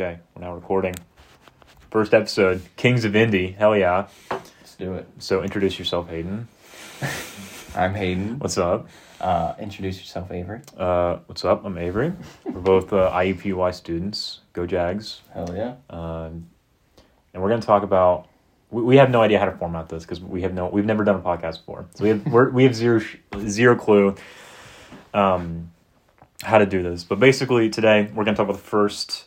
Okay, we're now recording. First episode, Kings of Indie. Hell yeah. Let's do it. So introduce yourself, Hayden. I'm Hayden. What's up? Uh, introduce yourself, Avery. Uh, what's up? I'm Avery. We're both uh, IUPUI students. Go Jags. Hell yeah. Um, and we're going to talk about. We, we have no idea how to format this because we have no. We've never done a podcast before, so we have we're, we have zero sh- zero clue. Um, how to do this, but basically today we're going to talk about the first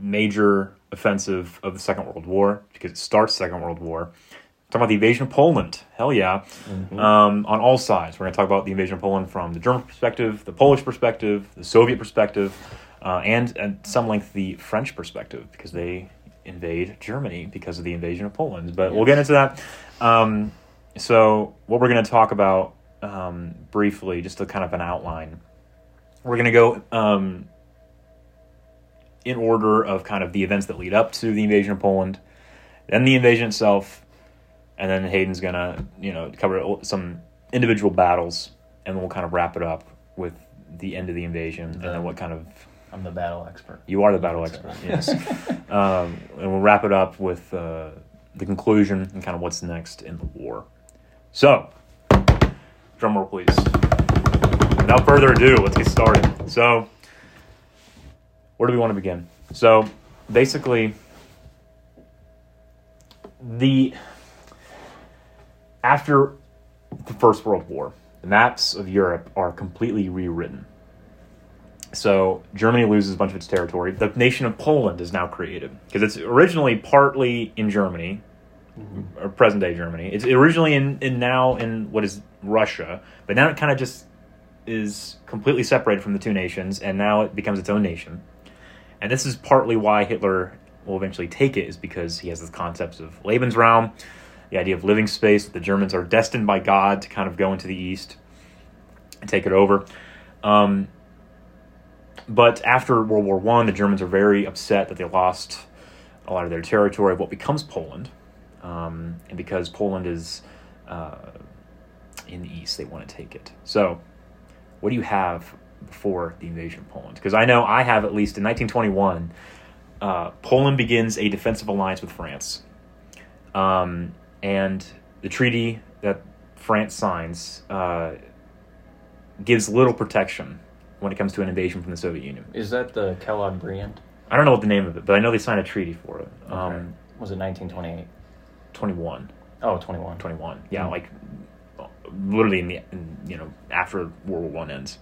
major offensive of the Second World War because it starts Second World War. Talk about the invasion of Poland. Hell yeah. Um, on all sides. We're going to talk about the invasion of Poland from the German perspective, the Polish perspective, the Soviet perspective, uh, and at some length the French perspective because they invade Germany because of the invasion of Poland. But we'll get into that. Um, so, what we're going to talk about um, briefly, just a kind of an outline. We're going to go um, in order of kind of the events that lead up to the invasion of Poland, then the invasion itself, and then Hayden's gonna you know cover some individual battles, and then we'll kind of wrap it up with the end of the invasion, and then what kind of I'm the battle expert. you are the battle expert, yes, um, and we'll wrap it up with uh, the conclusion and kind of what's next in the war. So, drum roll, please. Without further ado, let's get started. So, where do we want to begin? So, basically, the after the First World War, the maps of Europe are completely rewritten. So Germany loses a bunch of its territory. The nation of Poland is now created because it's originally partly in Germany, mm-hmm. or present day Germany. It's originally in, in now in what is Russia, but now it kind of just is completely separated from the two nations, and now it becomes its own nation. And this is partly why Hitler will eventually take it, is because he has this concept of Lebensraum, the idea of living space. The Germans are destined by God to kind of go into the east and take it over. Um, but after World War One, the Germans are very upset that they lost a lot of their territory of what becomes Poland, um, and because Poland is uh, in the east, they want to take it. So, what do you have before the invasion of Poland? Because I know I have at least in 1921, uh, Poland begins a defensive alliance with France, um, and the treaty that France signs uh, gives little protection when it comes to an invasion from the Soviet Union. Is that the Kellogg Briand? I don't know what the name of it, but I know they signed a treaty for it. Um, Was it 1928? 21. Oh, 21. 21. Yeah, Mhm. like literally in the in, you know after World War One ends.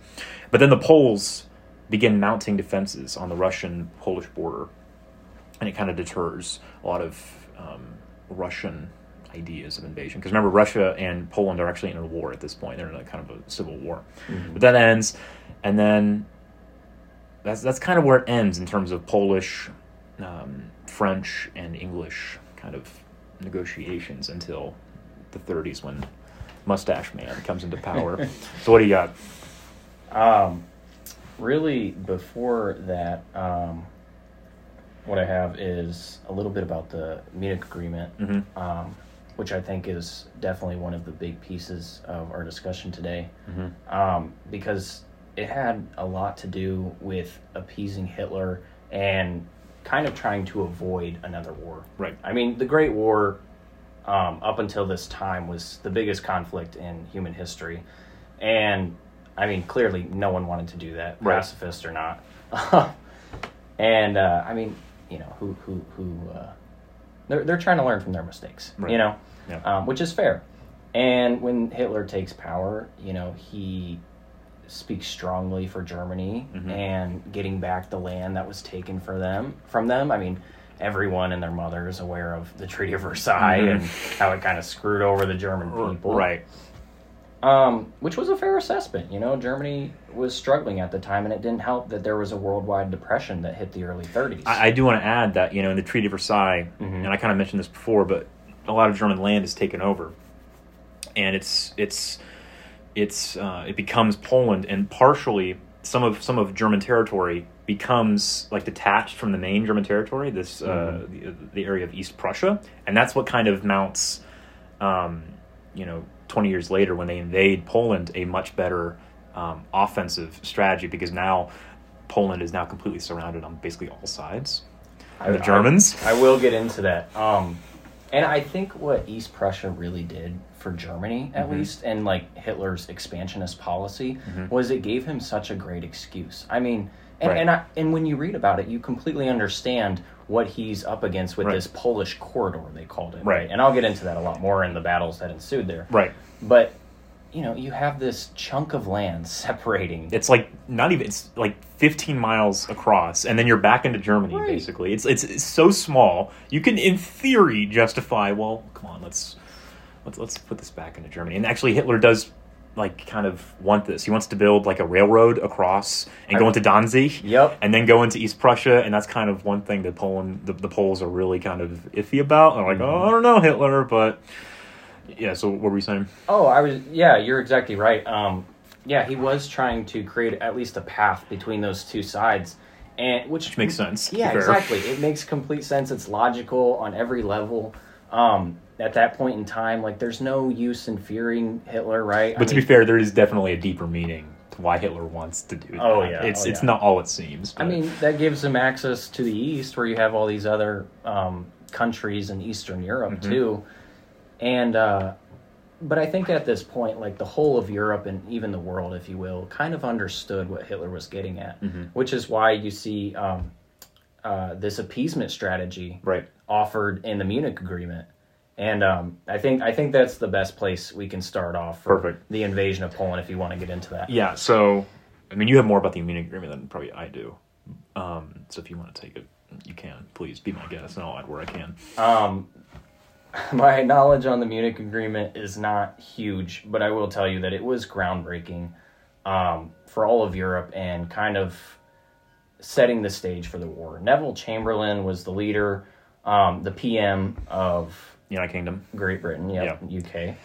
But then the Poles begin mounting defenses on the Russian Polish border, and it kind of deters a lot of um, Russian ideas of invasion. Because remember, Russia and Poland are actually in a war at this point. They're in a kind of a civil war. Mhm. But that ends, and then that's that's kind of where it ends in terms of Polish, um, French, and English kind of negotiations until the 30s when Mustache Man comes into power. so what do you got? Um, really, before that, um, what I have is a little bit about the Munich Agreement, hmm um, which I think is definitely one of the big pieces of our discussion today. hmm um, because it had a lot to do with appeasing Hitler and kind of trying to avoid another war. Right. I mean, the Great War, um, up until this time, was the biggest conflict in human history, and I mean, clearly, no one wanted to do that, Right. pacifist or not. and uh, I mean, you know, who who who uh, they're they're trying to learn from their mistakes, Right. you know, Yeah. um, which is fair. And when Hitler takes power, you know, he speaks strongly for Germany Mhm. and getting back the land that was taken for them from them. I mean, everyone and their mother is aware of the Treaty of Versailles Mhm. and how it kind of screwed over the German people. Right. Um, which was a fair assessment. You know, Germany was struggling at the time, and it didn't help that there was a worldwide depression that hit the early 30s. I, I do want to add that you know in the Treaty of Versailles, Mhm. and I kind of mentioned this before, but a lot of German land is taken over, and it's it's it's uh, it becomes Poland, and partially some of some of German territory becomes like detached from the main German territory, this uh, the, the area of East Prussia, and that's what kind of mounts, um, you know, twenty years later when they invade Poland, a much better um, offensive strategy because now Poland is now completely surrounded on basically all sides. I- the Germans. I, I will get into that. Um, and I think what East Prussia really did for Germany, at Mm-hmm. least, and like Hitler's expansionist policy, was it gave him such a great excuse. I mean, and Right. and, I, and when you read about it, you completely understand what he's up against with Right. this Polish corridor they called it. Right. And I'll get into that a lot more in the battles that ensued there. Right. But you know, you have this chunk of land separating. It's like not even. It's like 15 miles across, and then you're back into Germany. Basically, it's, it's it's so small. You can, in theory, justify. Well, come on, let's let's let's put this back into Germany. And actually, Hitler does like kind of want this. He wants to build like a railroad across and go into Danzig. Yep. And then go into East Prussia, and that's kind of one thing that Poland, the, the Poles are really kind of iffy about. They're like, oh, I don't know, Hitler, but yeah. So what were you saying? Oh, I was. Yeah, you're exactly right. Um, yeah, he was trying to create at least a path between those two sides, and which, makes sense, Yeah, exactly. It makes complete sense. It's logical on every level. Um, at that point in time, like there's no use in fearing Hitler, right? I But to be fair, there is definitely a deeper meaning to why Hitler wants to do that. Oh, yeah. it's Oh, it's yeah. not all it seems. I mean, that gives him access to the east, where you have all these other um, countries in Eastern Europe Mm-hmm. too, and uh, but I think at this point, like the whole of Europe and even the world, if you will, kind of understood what Hitler was getting at, Mm-hmm. which is why you see um, uh, this appeasement strategy right. offered in the Munich Agreement. And um, I think I think that's the best place we can start off for Perfect. the invasion of Poland. If you want to get into that, Yeah. So, I mean, you have more about the Munich Agreement than probably I do. Um, so if you want to take it, you can. Please be my guest, and I'll add where I can. Um, my knowledge on the Munich Agreement is not huge, but I will tell you that it was groundbreaking um, for all of Europe and kind of setting the stage for the war. Neville Chamberlain was the leader, um, the PM of United Kingdom. Great Britain, yep, UK.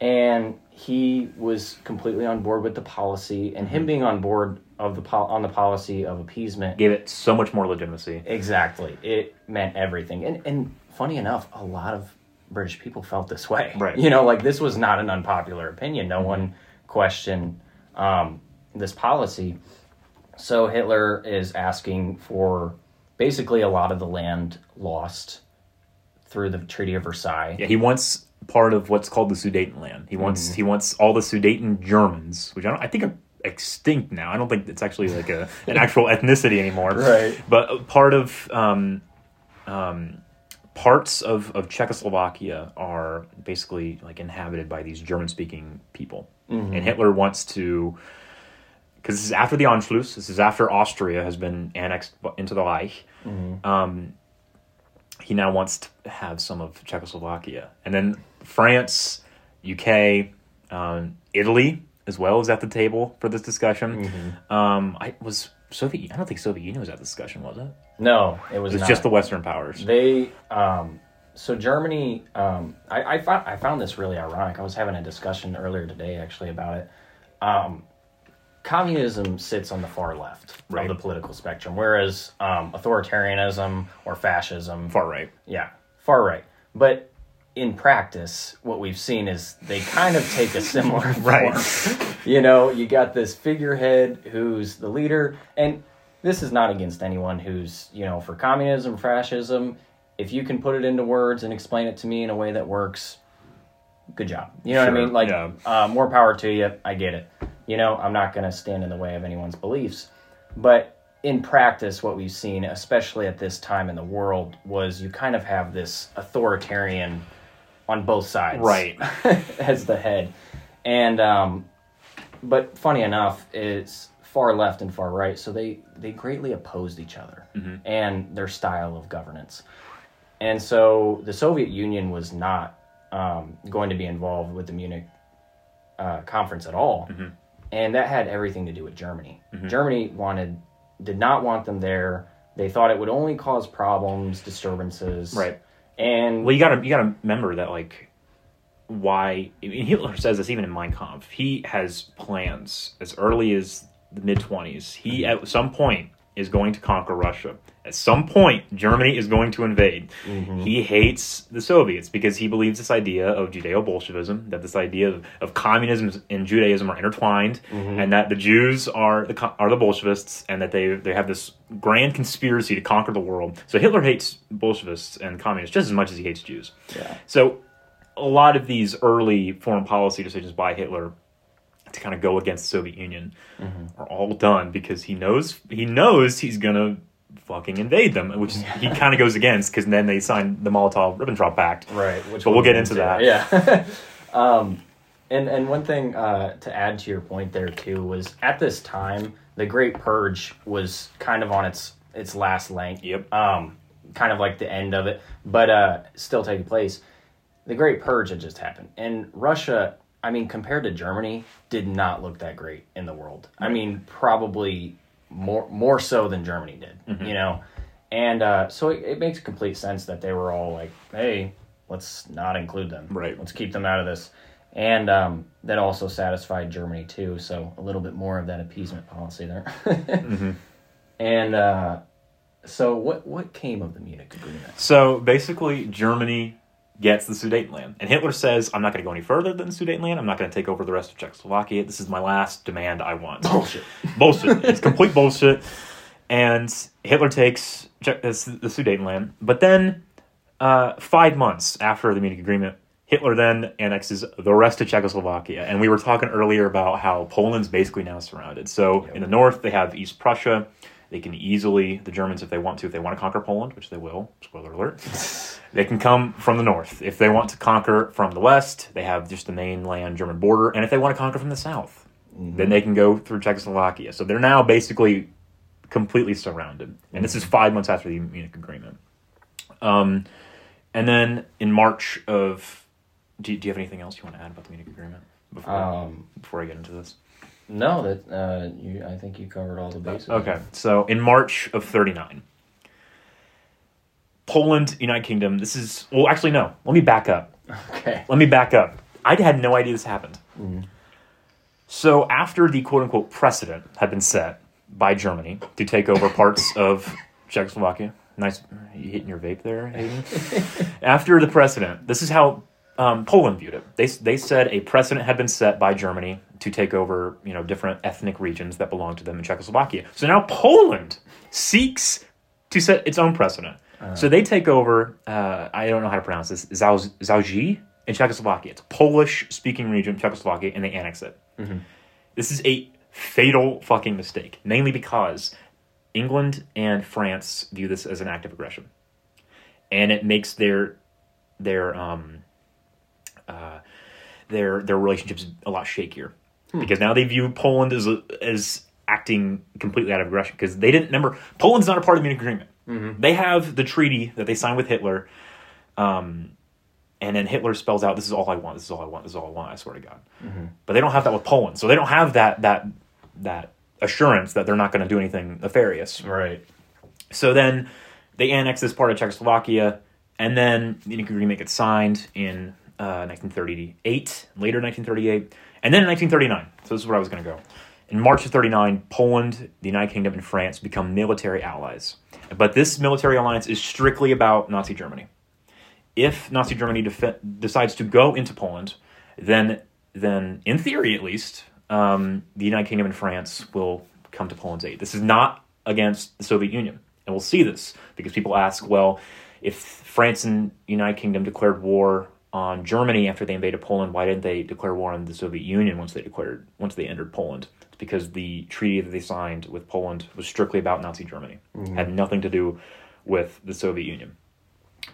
And he was completely on board with the policy, and him being on board of the pol- on the policy of appeasement Gave it so much more legitimacy. Exactly. It meant everything. And and funny enough, a lot of British people felt this way. Right. Mm-hmm. You know, like this was not an unpopular opinion. No one questioned um, this policy. So Hitler is asking for basically a lot of the land lost through the Treaty of Versailles. Yeah, he wants part of what's called the Sudetenland. He wants Mm-hmm. he wants all the Sudeten Germans, which I don't, I think are extinct now. I don't think it's actually like a an actual ethnicity anymore. Right. But part of um, um, parts of, of Czechoslovakia are basically like inhabited by these German speaking people, Mm-hmm. and Hitler wants to. Because this is after the Anschluss, this is after Austria has been annexed into the Reich. Mm-hmm. Um, he now wants to have some of Czechoslovakia, and then France, UK, um, Italy as well is at the table for this discussion. Mm-hmm. Um, I was Soviet. I don't think Soviet Union was at the discussion, was it? No, it was It was just the Western powers. They um, so Germany. Um, I I found I found this really ironic. I was having a discussion earlier today actually about it. Um, communism sits on the far left Right. of the political spectrum, whereas um, authoritarianism or fascism, Far right. yeah, far right. But in practice, what we've seen is they kind of take a similar Right. form. You know, you got this figurehead who's the leader, and this is not against anyone who's you know for communism, fascism. If you can put it into words and explain it to me in a way that works, good job. You know what I mean? Like, yeah. uh, more power to you. I get it. You know, I'm not going to stand in the way of anyone's beliefs, but in practice, what we've seen, especially at this time in the world, was you kind of have this authoritarian on both sides, Right. as the head, and um, but funny enough, it's far left and far right, so they they greatly opposed each other and their style of governance, and so the Soviet Union was not um, going to be involved with the Munich uh, conference at all, and that had everything to do with Germany. Mm-hmm. Germany wanted did not want them there. They thought it would only cause problems, disturbances, Right. And Well, you gotta you gotta remember that like why I mean, Hitler says this even in Mein Kampf. He has plans as early as the mid twenties. He mm-hmm. at some point is going to conquer Russia. At some point, Germany is going to invade. Mm-hmm. He hates the Soviets because he believes this idea of Judeo Bolshevism, that this idea of, of communism and Judaism are intertwined, mm-hmm. and that the Jews are the are the Bolshevists, and that they they have this grand conspiracy to conquer the world. So Hitler hates Bolshevists and communists just as much as he hates Jews. Yeah. So a lot of these early foreign policy decisions by Hitler to kind of go against the Soviet Union mm-hmm. are all done because he knows he knows he's gonna fucking invade them, which he kind of goes against because then they signed the Molotov Ribbentrop Pact. Right. Which But we'll get into that. Yeah. um, and and one thing uh, to add to your point there too was at this time the Great Purge was kind of on its its last length. Yep. Um, kind of like the end of it, but uh, still taking place. The Great Purge had just happened, and Russia. I mean, compared to Germany, did not look that great in the world. I mean, probably more more so than Germany did. You know, and uh, so it, it makes complete sense that they were all like, "Hey, let's not include them. Right. Let's keep them out of this." And um, that also satisfied Germany too. So a little bit more of that appeasement policy there. And uh, so, what what came of the Munich Agreement? So basically, Germany gets the Sudetenland, and Hitler says, "I'm not going to go any further than Sudetenland. I'm not going to take over the rest of Czechoslovakia. This is my last demand. I want." Bullshit. bullshit. It's complete bullshit. And Hitler takes Czech- uh, the Sudetenland. But then, uh, five months after the Munich Agreement, Hitler then annexes the rest of Czechoslovakia. And we were talking earlier about how Poland's basically now surrounded. So in the north, they have East Prussia. They can easily, the Germans, if they want to, if they want to conquer Poland, which they will, spoiler alert, they can come from the north. If they want to conquer from the west, they have just the mainland German border. And if they want to conquer from the south, then they can go through Czechoslovakia. So they're now basically completely surrounded. And this is five months after the Munich Agreement. Um, and then in March of. Do, do you have anything else you want to add about the Munich Agreement before, Um, before I get into this? No, that uh, you. I think you covered all the bases. Okay, so in March of 39, Poland, United Kingdom, this is. Well, actually, no. Let me back up. Okay. Let me back up. I had no idea this happened. So after the quote unquote precedent had been set by Germany to take over parts of Czechoslovakia, nice, you hitting your vape there, Hayden. after the precedent, this is how um, Poland viewed it. They they said a precedent had been set by Germany to take over you know different ethnic regions that belong to them in Czechoslovakia. So now Poland seeks to set its own precedent. So they take over. Uh, I don't know how to pronounce this. Zau- in Czechoslovakia. It's a Polish-speaking region, Czechoslovakia, and they annex it. This is a fatal fucking mistake, mainly because England and France view this as an act of aggression, and it makes their their um uh their their relationships a lot shakier because now they view Poland as as acting completely out of aggression because they didn't remember Poland's not a part of the Munich Agreement. They have the treaty that they signed with Hitler, um, and then Hitler spells out, "This is all I want. This is all I want. This is all I want." I swear to God. But they don't have that with Poland, so they don't have that that that assurance that they're not going to do anything nefarious. Right. So then they annex this part of Czechoslovakia, and then the Munich Agreement gets signed in uh, 1938, later 1938, and then in 1939. So this is where I was going to go. In March of 39, Poland, the United Kingdom, and France become military allies. But this military alliance is strictly about Nazi Germany. If Nazi Germany def- decides to go into Poland, then, then in theory at least, um, the United Kingdom and France will come to Poland's aid. This is not against the Soviet Union. And we'll see this because people ask, well, if France and United Kingdom declared war on Germany after they invaded Poland, why didn't they declare war on the Soviet Union once they declared once they entered Poland? It's because the treaty that they signed with Poland was strictly about Nazi Germany. Mm-hmm. Had nothing to do with the Soviet Union.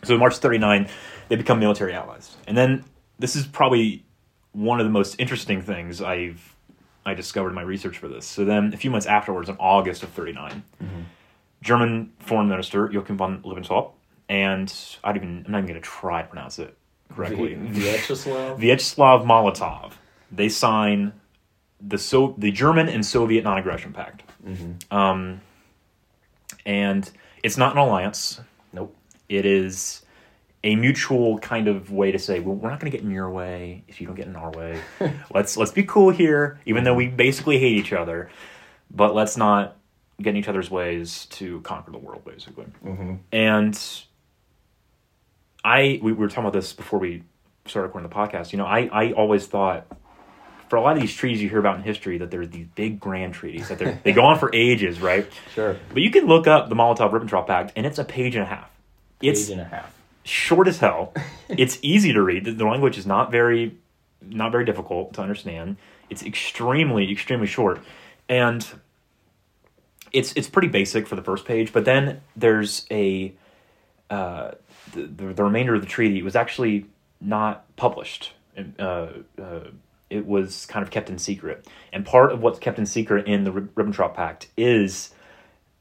So in March 39, they become military allies. And then this is probably one of the most interesting things I've I discovered in my research for this. So then a few months afterwards, in August of 39, mm-hmm. German Foreign Minister Joachim von Ribbentrop, and I'd even I'm not even going to try to pronounce it correctly. Vyacheslav. Vyacheslav Molotov. They sign the so the German and Soviet non-aggression pact. Um, and it's not an alliance. Nope. It is a mutual kind of way to say, well, we're not going to get in your way if you don't get in our way. let's let's be cool here, even though we basically hate each other. But let's not get in each other's ways to conquer the world, basically. Mm-hmm. And I we, we were talking about this before we started recording the podcast. You know, I I always thought for a lot of these treaties you hear about in history that there's these big grand treaties that they they go on for ages, right? Sure. But you can look up the Molotov-Ribbentrop Pact, and it's a page and a half. It's Page and a half. short as hell. it's easy to read. The, the language is not very, not very difficult to understand. It's extremely, extremely short, and it's it's pretty basic for the first page. But then there's a uh, the, the the remainder of the treaty was actually not published. Uh, uh, it was kind of kept in secret, and part of what's kept in secret in the Ribbentrop Pact is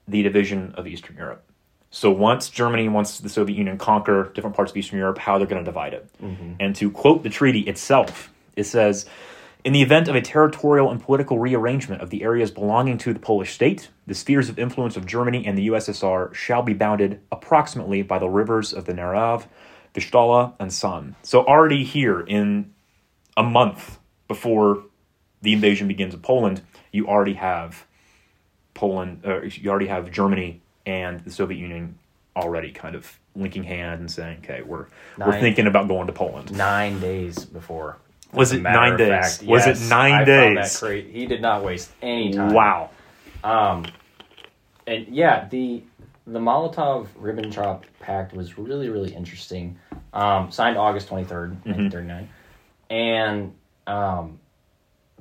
the division of Eastern Europe. So once Germany, once the Soviet Union conquer different parts of Eastern Europe, how they're going to divide it. And to quote the treaty itself, it says, "In the event of a territorial and political rearrangement of the areas belonging to the Polish state, the spheres of influence of Germany and the USSR shall be bounded approximately by the rivers of the Narew, Vistula, and San." So already here in a month before the invasion begins of Poland, you already have Poland, uh, you already have Germany and the Soviet Union already kind of linking hand and saying, "Okay, we're we're thinking about going to Poland." Nine days before. Was it nine days? fact, Was it nine I days? cra- He did not waste any time. Wow. Um, and yeah, the the Molotov Ribbentrop Pact was really really interesting. Um, signed August twenty Mm-hmm. nineteen thirty nine, and um,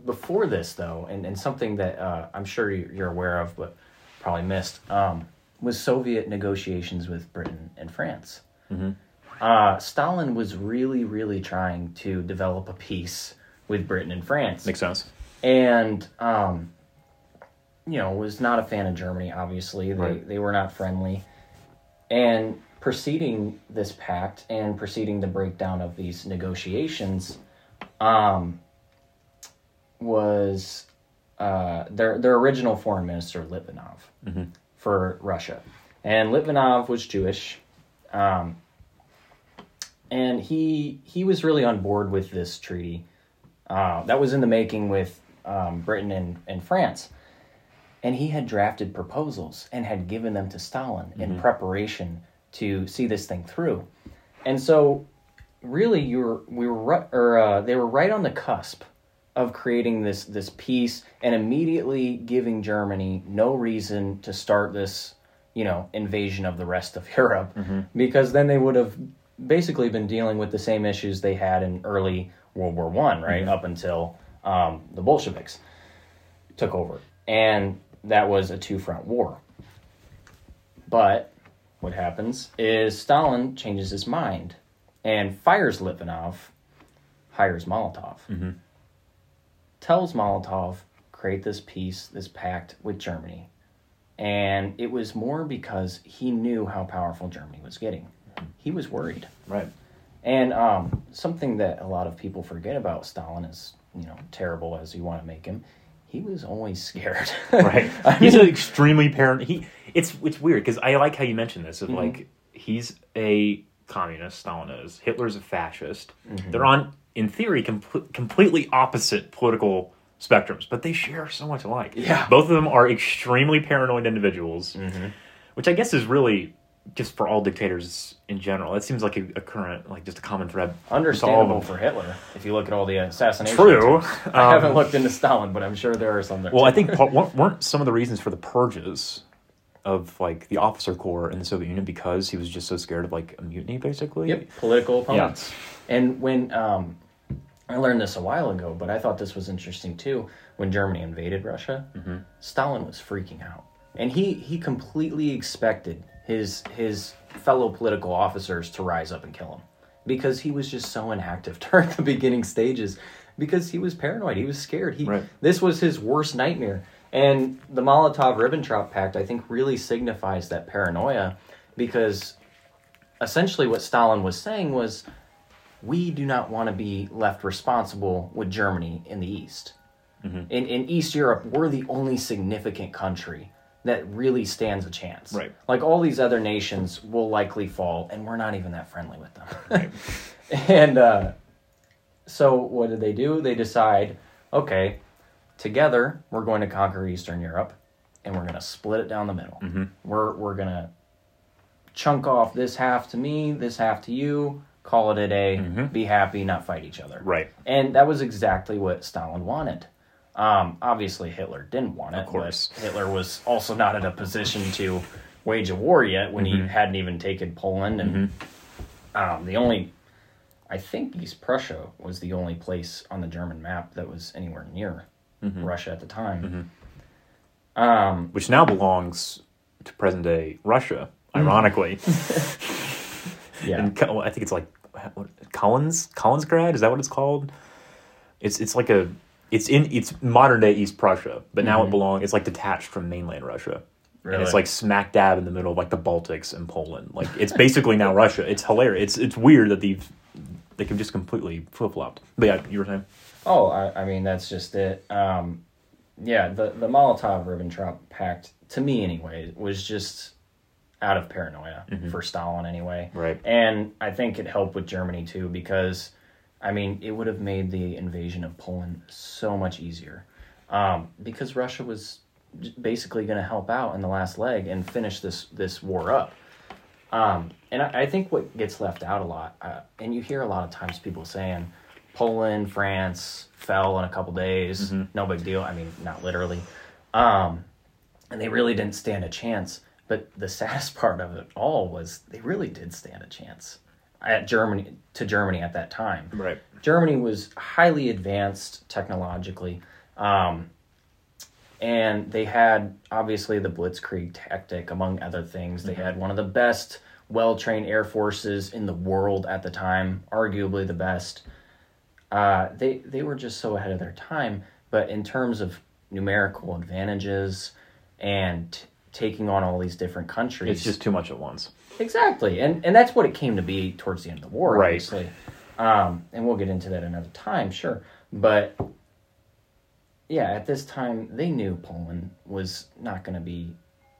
before this though, and, and something that uh, I'm sure you- you're aware of, but probably missed, um, was Soviet negotiations with Britain and France. Mm-hmm. Uh, Stalin was really really trying to develop a peace with Britain and France Makes sense. and um, you know was not a fan of Germany. Obviously, they Right. they were not friendly, and preceding this pact and preceding the breakdown of these negotiations, um, was uh, their their original foreign minister Litvinov for Russia, and Litvinov was Jewish. Um, and he he was really on board with this treaty uh, that was in the making with um, Britain and, and France. And he had drafted proposals and had given them to Stalin in preparation to see this thing through. And so, really, you were we were ri- or uh, they were right on the cusp of creating this this peace and immediately giving Germany no reason to start this you know invasion of the rest of Europe because then they would have basically been dealing with the same issues they had in early World War One, right up until um, the Bolsheviks took over, and that was a two front war. But what happens is Stalin changes his mind and fires Litvinov, hires Molotov, tells Molotov create this peace, this pact with Germany, and it was more because he knew how powerful Germany was getting. He was worried. Right. And um, something that a lot of people forget about Stalin is, you know, terrible as you want to make him, he was always scared. Right. I he's mean- an extremely paranoid. He it's it's weird because I like how you mentioned this of Mm-hmm. like he's a communist. Stalin is. Hitler's a fascist. Mm-hmm. They're on in theory com- completely opposite political spectrums, but they share so much alike. Yeah. Both of them are extremely paranoid individuals, which I guess is really just for all dictators in general. It seems like a, a current, like just a common thread. with all of Understandable for Hitler, if you look at all the assassinations. True. I Um, haven't looked into Stalin, but I'm sure there are some there. Well. I think weren't some of the reasons for the purges of like the officer corps in the Soviet Union because he was just so scared of like a mutiny, basically. Yep, political opponents. And when um, I learned this a while ago, but I thought this was interesting too. When Germany invaded Russia, Mm-hmm. Stalin was freaking out, and he he completely expected his his fellow political officers to rise up and kill him because he was just so inactive during the beginning stages because he was paranoid he was scared he Right. this was his worst nightmare and the molotov-ribbentrop pact i think really signifies that paranoia because essentially what Stalin was saying was we do not want to be left responsible with Germany in the East. Mm-hmm. In, in East Europe, we're the only significant country that really stands a chance. Right. Like all these other nations will likely fall, and we're not even that friendly with them. and uh, so what did they do? They decide, okay, together we're going to conquer Eastern Europe, and we're gonna split it down the middle. We're we're gonna chunk off this half to me, this half to you. Call it a day. Be happy, not fight each other. Right. And that was exactly what Stalin wanted. Um, obviously, Hitler didn't want it. Of course. Hitler was also not in a position to wage a war yet when Mm-hmm. he hadn't even taken Poland. And um, the only, I think East Prussia was the only place on the German map that was anywhere near Mm-hmm. Russia at the time. Um, Which now belongs to present day Russia, ironically. yeah. And I think it's like what, Collins Collinsgrad. Is that what it's called? It's it's like a it's in it's modern day East Prussia, but now it belongs. It's like detached from mainland Russia, and it's Mm-hmm. Like smack dab in the middle of like the Baltics and Poland. Like it's basically now Russia. It's hilarious. It's it's weird that they've they can just completely flip flopped. But yeah, you were saying Oh, I, I mean that's just it. Um, yeah, the the Molotov Ribbentrop Pact, to me anyway, was just out of paranoia for Stalin anyway. Right. And I think it helped with Germany too because, I mean, it would have made the invasion of Poland so much easier, um, because Russia was basically going to help out in the last leg and finish this this war up. Um, and I, I think what gets left out a lot, uh, and you hear a lot of times people saying, Poland, France fell in a couple days, no big deal. I mean, not literally. Um, and they really didn't stand a chance. But the saddest part of it all was they really did stand a chance at Germany to Germany at that time. right. Germany was highly advanced technologically, um, and they had obviously the Blitzkrieg tactic, among other things. They had one of the best, well trained air forces in the world at the time, arguably the best. Uh, they they were just so ahead of their time, but in terms of numerical advantages and t- taking on all these different countries, It's just too much at once. Exactly, and and that's what it came to be towards the end of the war, Right. obviously. Um, and we'll get into that another time, sure. But yeah, at this time, they knew Poland was not going to be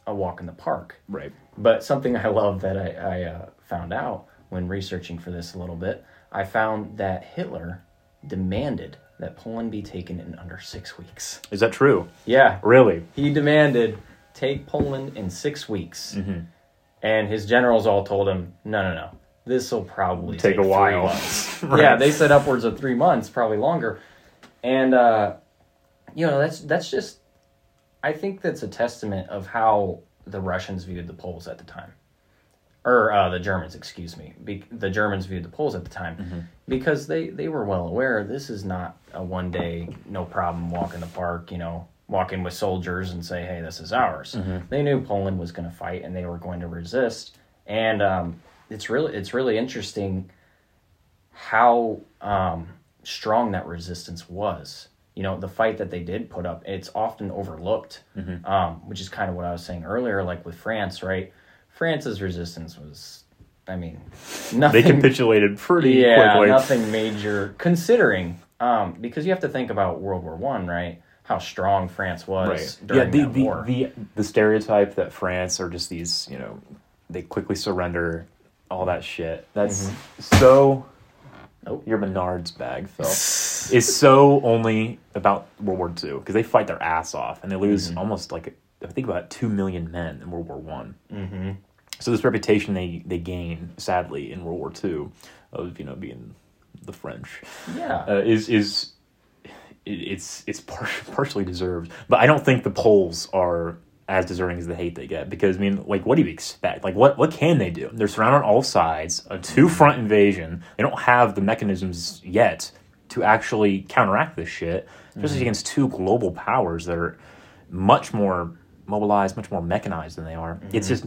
a walk in the park. Right. But something I love that I, I uh, found out when researching for this a little bit, I found that Hitler demanded that Poland be taken in under six weeks. Is that true? Yeah, Really? he demanded take Poland in six weeks, Mm-hmm. And his generals all told him, "No, no, no, this will probably Take take, a while." Right. Yeah, they said upwards of three months, probably longer, and uh, you know that's that's just, I think that's a testament of how the Russians viewed the Poles at the time, or uh, the Germans, excuse me, Be- the Germans viewed the Poles at the time, Mm-hmm. because they they were well aware this is not a one day no problem walk in the park, you know, walk in with soldiers and say, hey, this is ours. They knew Poland was going to fight and they were going to resist, and um, it's really it's really interesting how um, strong that resistance was. You know, the fight that they did put up, it's often overlooked, um, which is kind of what I was saying earlier, like with France, right? France's resistance was, I mean, nothing. They capitulated pretty yeah, quickly. nothing major. Considering, um, because you have to think about World War One, right? How strong France was Right. during yeah, the, that the, war. the the stereotype that France are just these, you know, they quickly surrender, all that shit. That's so. Nope. Your Menards bag, Phil, is so only about World War II because they fight their ass off and they lose almost like I think about two million men in World War One. Mm-hmm. So this reputation they they gain sadly in World War II of you know being the French yeah, uh, is is it, it's it's par- partially deserved, but I don't think the Poles are as deserving as the hate they get because I mean, like, what do you expect? Like, what what can they do? They're surrounded on all sides, a two front invasion. They don't have the mechanisms yet to actually counteract this shit, especially mm. against two global powers that are much more mobilized, much more mechanized than they are. It's mm-hmm. just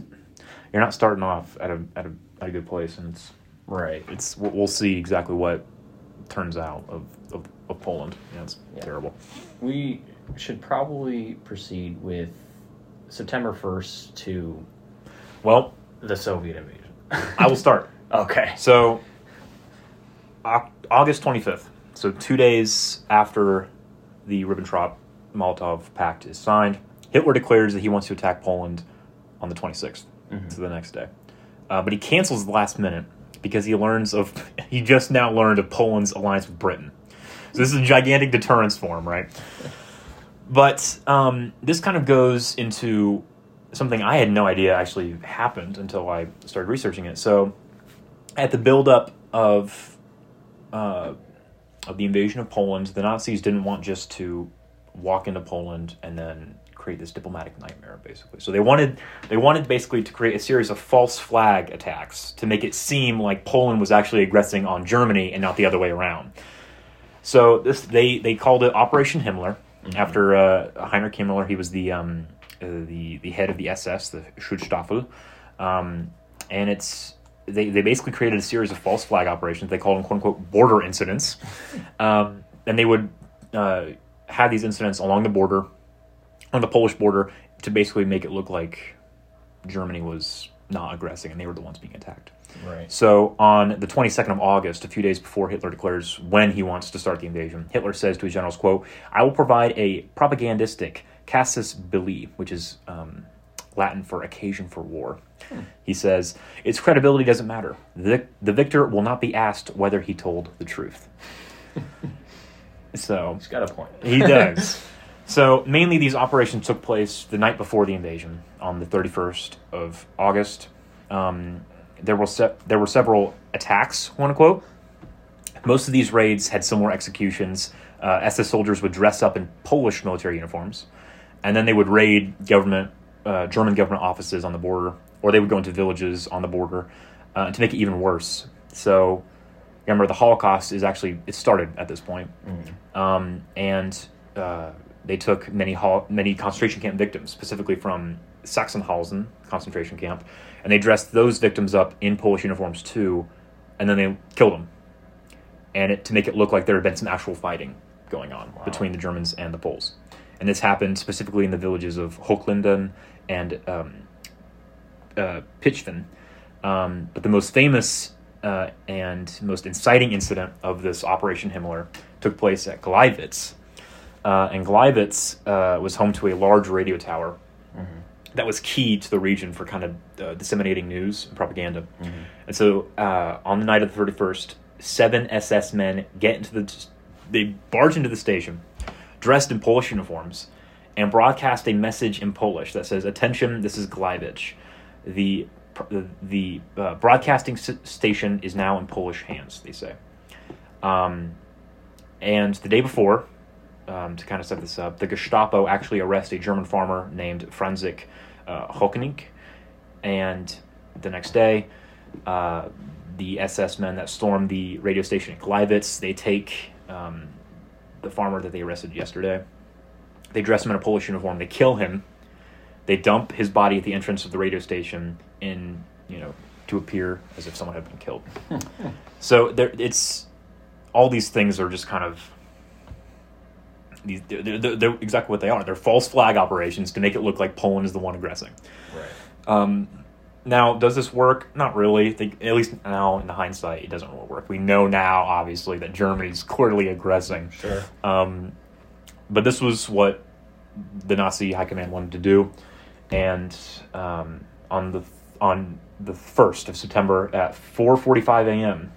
you're not starting off at a at a at a good place, and it's right. it's we'll we'll see exactly what turns out of of, of Poland. Yeah, it's Yeah. terrible. We should probably proceed with September first to Well, the Soviet invasion. I will start. okay. So, August twenty fifth. So two days after the Ribbentrop Molotov Pact is signed, Hitler declares that he wants to attack Poland on the twenty sixth. So the next day, uh, but he cancels the last minute because he learns of he just now learned of Poland's alliance with Britain. So this is a gigantic deterrence for him, right? but um, this kind of goes into something I had no idea actually happened until I started researching it. So, at the buildup of uh, of the invasion of Poland, the Nazis didn't want just to walk into Poland and then create this diplomatic nightmare, basically. So they wanted they wanted basically to create a series of false flag attacks to make it seem like Poland was actually aggressing on Germany and not the other way around. So this they they called it Operation Himmler after uh, Heinrich Himmler. He was the um, uh, the the head of the SS, the Schutzstaffel, um, and it's they, they basically created a series of false flag operations. They called them quote unquote border incidents, um, and they would uh, have these incidents along the border, on the Polish border, to basically make it look like Germany was not aggressing and they were the ones being attacked. Right. So on the 22nd of August, a few days before Hitler declares when he wants to start the invasion, Hitler says to his generals, quote, I will provide a propagandistic casus belli, which is um, Latin for occasion for war. He says, its credibility doesn't matter. The, the victor will not be asked whether he told the truth. so He's got a point. he does. so mainly these operations took place the night before the invasion on the 31st of August. Um, there were se- there were several attacks, quote unquote. Most of these raids had similar executions. Uh, SS soldiers would dress up in Polish military uniforms, and then they would raid government uh, German government offices on the border, or they would go into villages on the border uh, to make it even worse. So, remember, the Holocaust is actually it started at this point, um, and uh, they took many hol- many concentration camp victims, specifically from Sachsenhausen concentration camp, and they dressed those victims up in Polish uniforms too, and then they killed them, and it, to make it look like there had been some actual fighting going on between the Germans and the Poles, and this happened specifically in the villages of Hochlinden and um, uh, Pitschen. Um, but the most famous uh, and most inciting incident of this Operation Himmler took place at Gleiwitz. Uh, and Gleiwitz uh, was home to a large radio tower that was key to the region for kind of uh, disseminating news and propaganda. And so uh, on the night of the 31st, seven SS men get into the, they barge into the station dressed in Polish uniforms and broadcast a message in Polish that says, "Attention, this is Gleiwitz. The the, the uh, broadcasting s- station is now in Polish hands." They say. Um, and the day before, um, to kind of set this up, the Gestapo actually arrest a German farmer named Franzik uh, and the next day, uh, the SS men that storm the radio station at Gleiwitz, they take um, the farmer that they arrested yesterday. They dress him in a Polish uniform. They kill him. They dump his body at the entrance of the radio station in, you know, to appear as if someone had been killed. so there, it's all these things are just kind of these. They're, they're, they're exactly what they are. They're false flag operations to make it look like Poland is the one aggressing. Right. Um, now, does this work? Not really. They, at least now, in hindsight, it doesn't really work. We know now, obviously, that Germany's clearly aggressing. Sure. Um, but this was what the Nazi high command wanted to do, and um, on the on the first of September at 4:45 a.m.,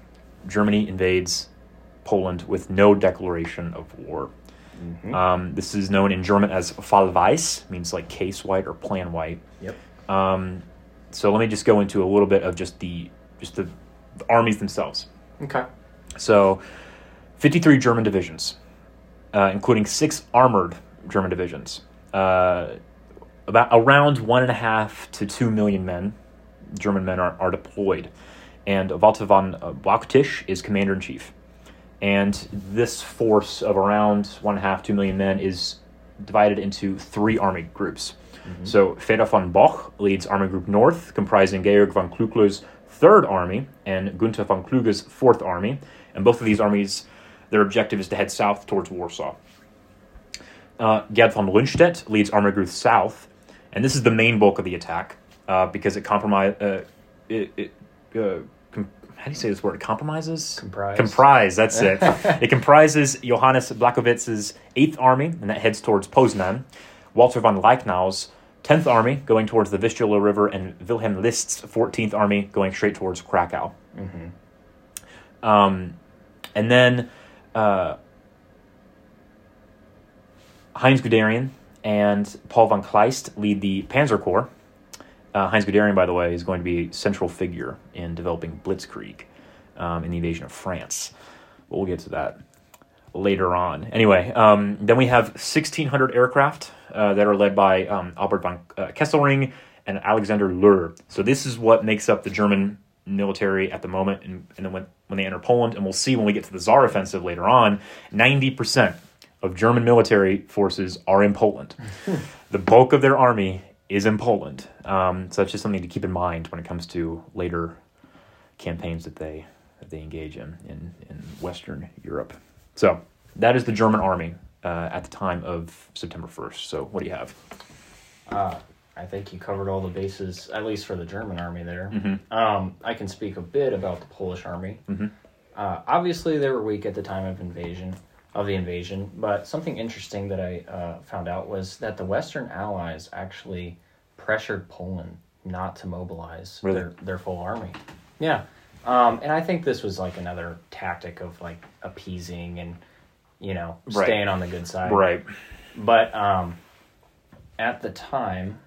Germany invades Poland with no declaration of war. Um, this is known in German as Fall Weiss, means like case white or plan white. Yep. Um, so let me just go into a little bit of just the just the, the armies themselves. Okay. So, 53 German divisions, uh, including six armored German divisions. Uh, about around one and a half to two million men, German men are, are deployed, and Walter von uh, Brauchitsch is commander in chief. And this force of around one and a half, two million men is divided into three army groups. So Fedor von Bock leads Army Group North, comprising Georg von Küchler's Third Army and Gunther von Kluge's Fourth Army. And both of these armies, their objective is to head south towards Warsaw. Uh, Gerd von Rundstedt leads Army Group South, and this is the main bulk of the attack uh, because it compromise. Uh, it, it, uh, how do you say this word? Compromises. Comprise. Comprise. That's it. it comprises Johannes Blaskowitz's Eighth Army, and that heads towards Poznan. Walter von Reichenau's Tenth Army going towards the Vistula River, and Wilhelm List's Fourteenth Army going straight towards Krakow. Um, and then uh, Heinz Guderian and Paul von Kleist lead the Panzer Corps. Uh, Heinz Guderian, by the way, is going to be a central figure in developing Blitzkrieg um, in the invasion of France. But we'll get to that later on. Anyway, um, then we have 1,600 aircraft uh, that are led by um, Albert von uh, Kesselring and Alexander Löhr. So this is what makes up the German military at the moment, and, and then when, when they enter Poland, and we'll see when we get to the Saar offensive later on, 90% of German military forces are in Poland. the bulk of their army is in Poland. Um, so that's just something to keep in mind when it comes to later campaigns that they that they engage in in, in Western Europe. So that is the German army uh, at the time of September 1st. So what do you have? Uh, I think you covered all the bases, at least for the German army there. Um, I can speak a bit about the Polish army. Uh, obviously, they were weak at the time of invasion of the invasion, but something interesting that I uh, found out was that the Western Allies actually pressured Poland not to mobilize Really? their their full army. Yeah, um, and I think this was like another tactic of like appeasing and you know Right. staying on the good side. Right. But um, at the time,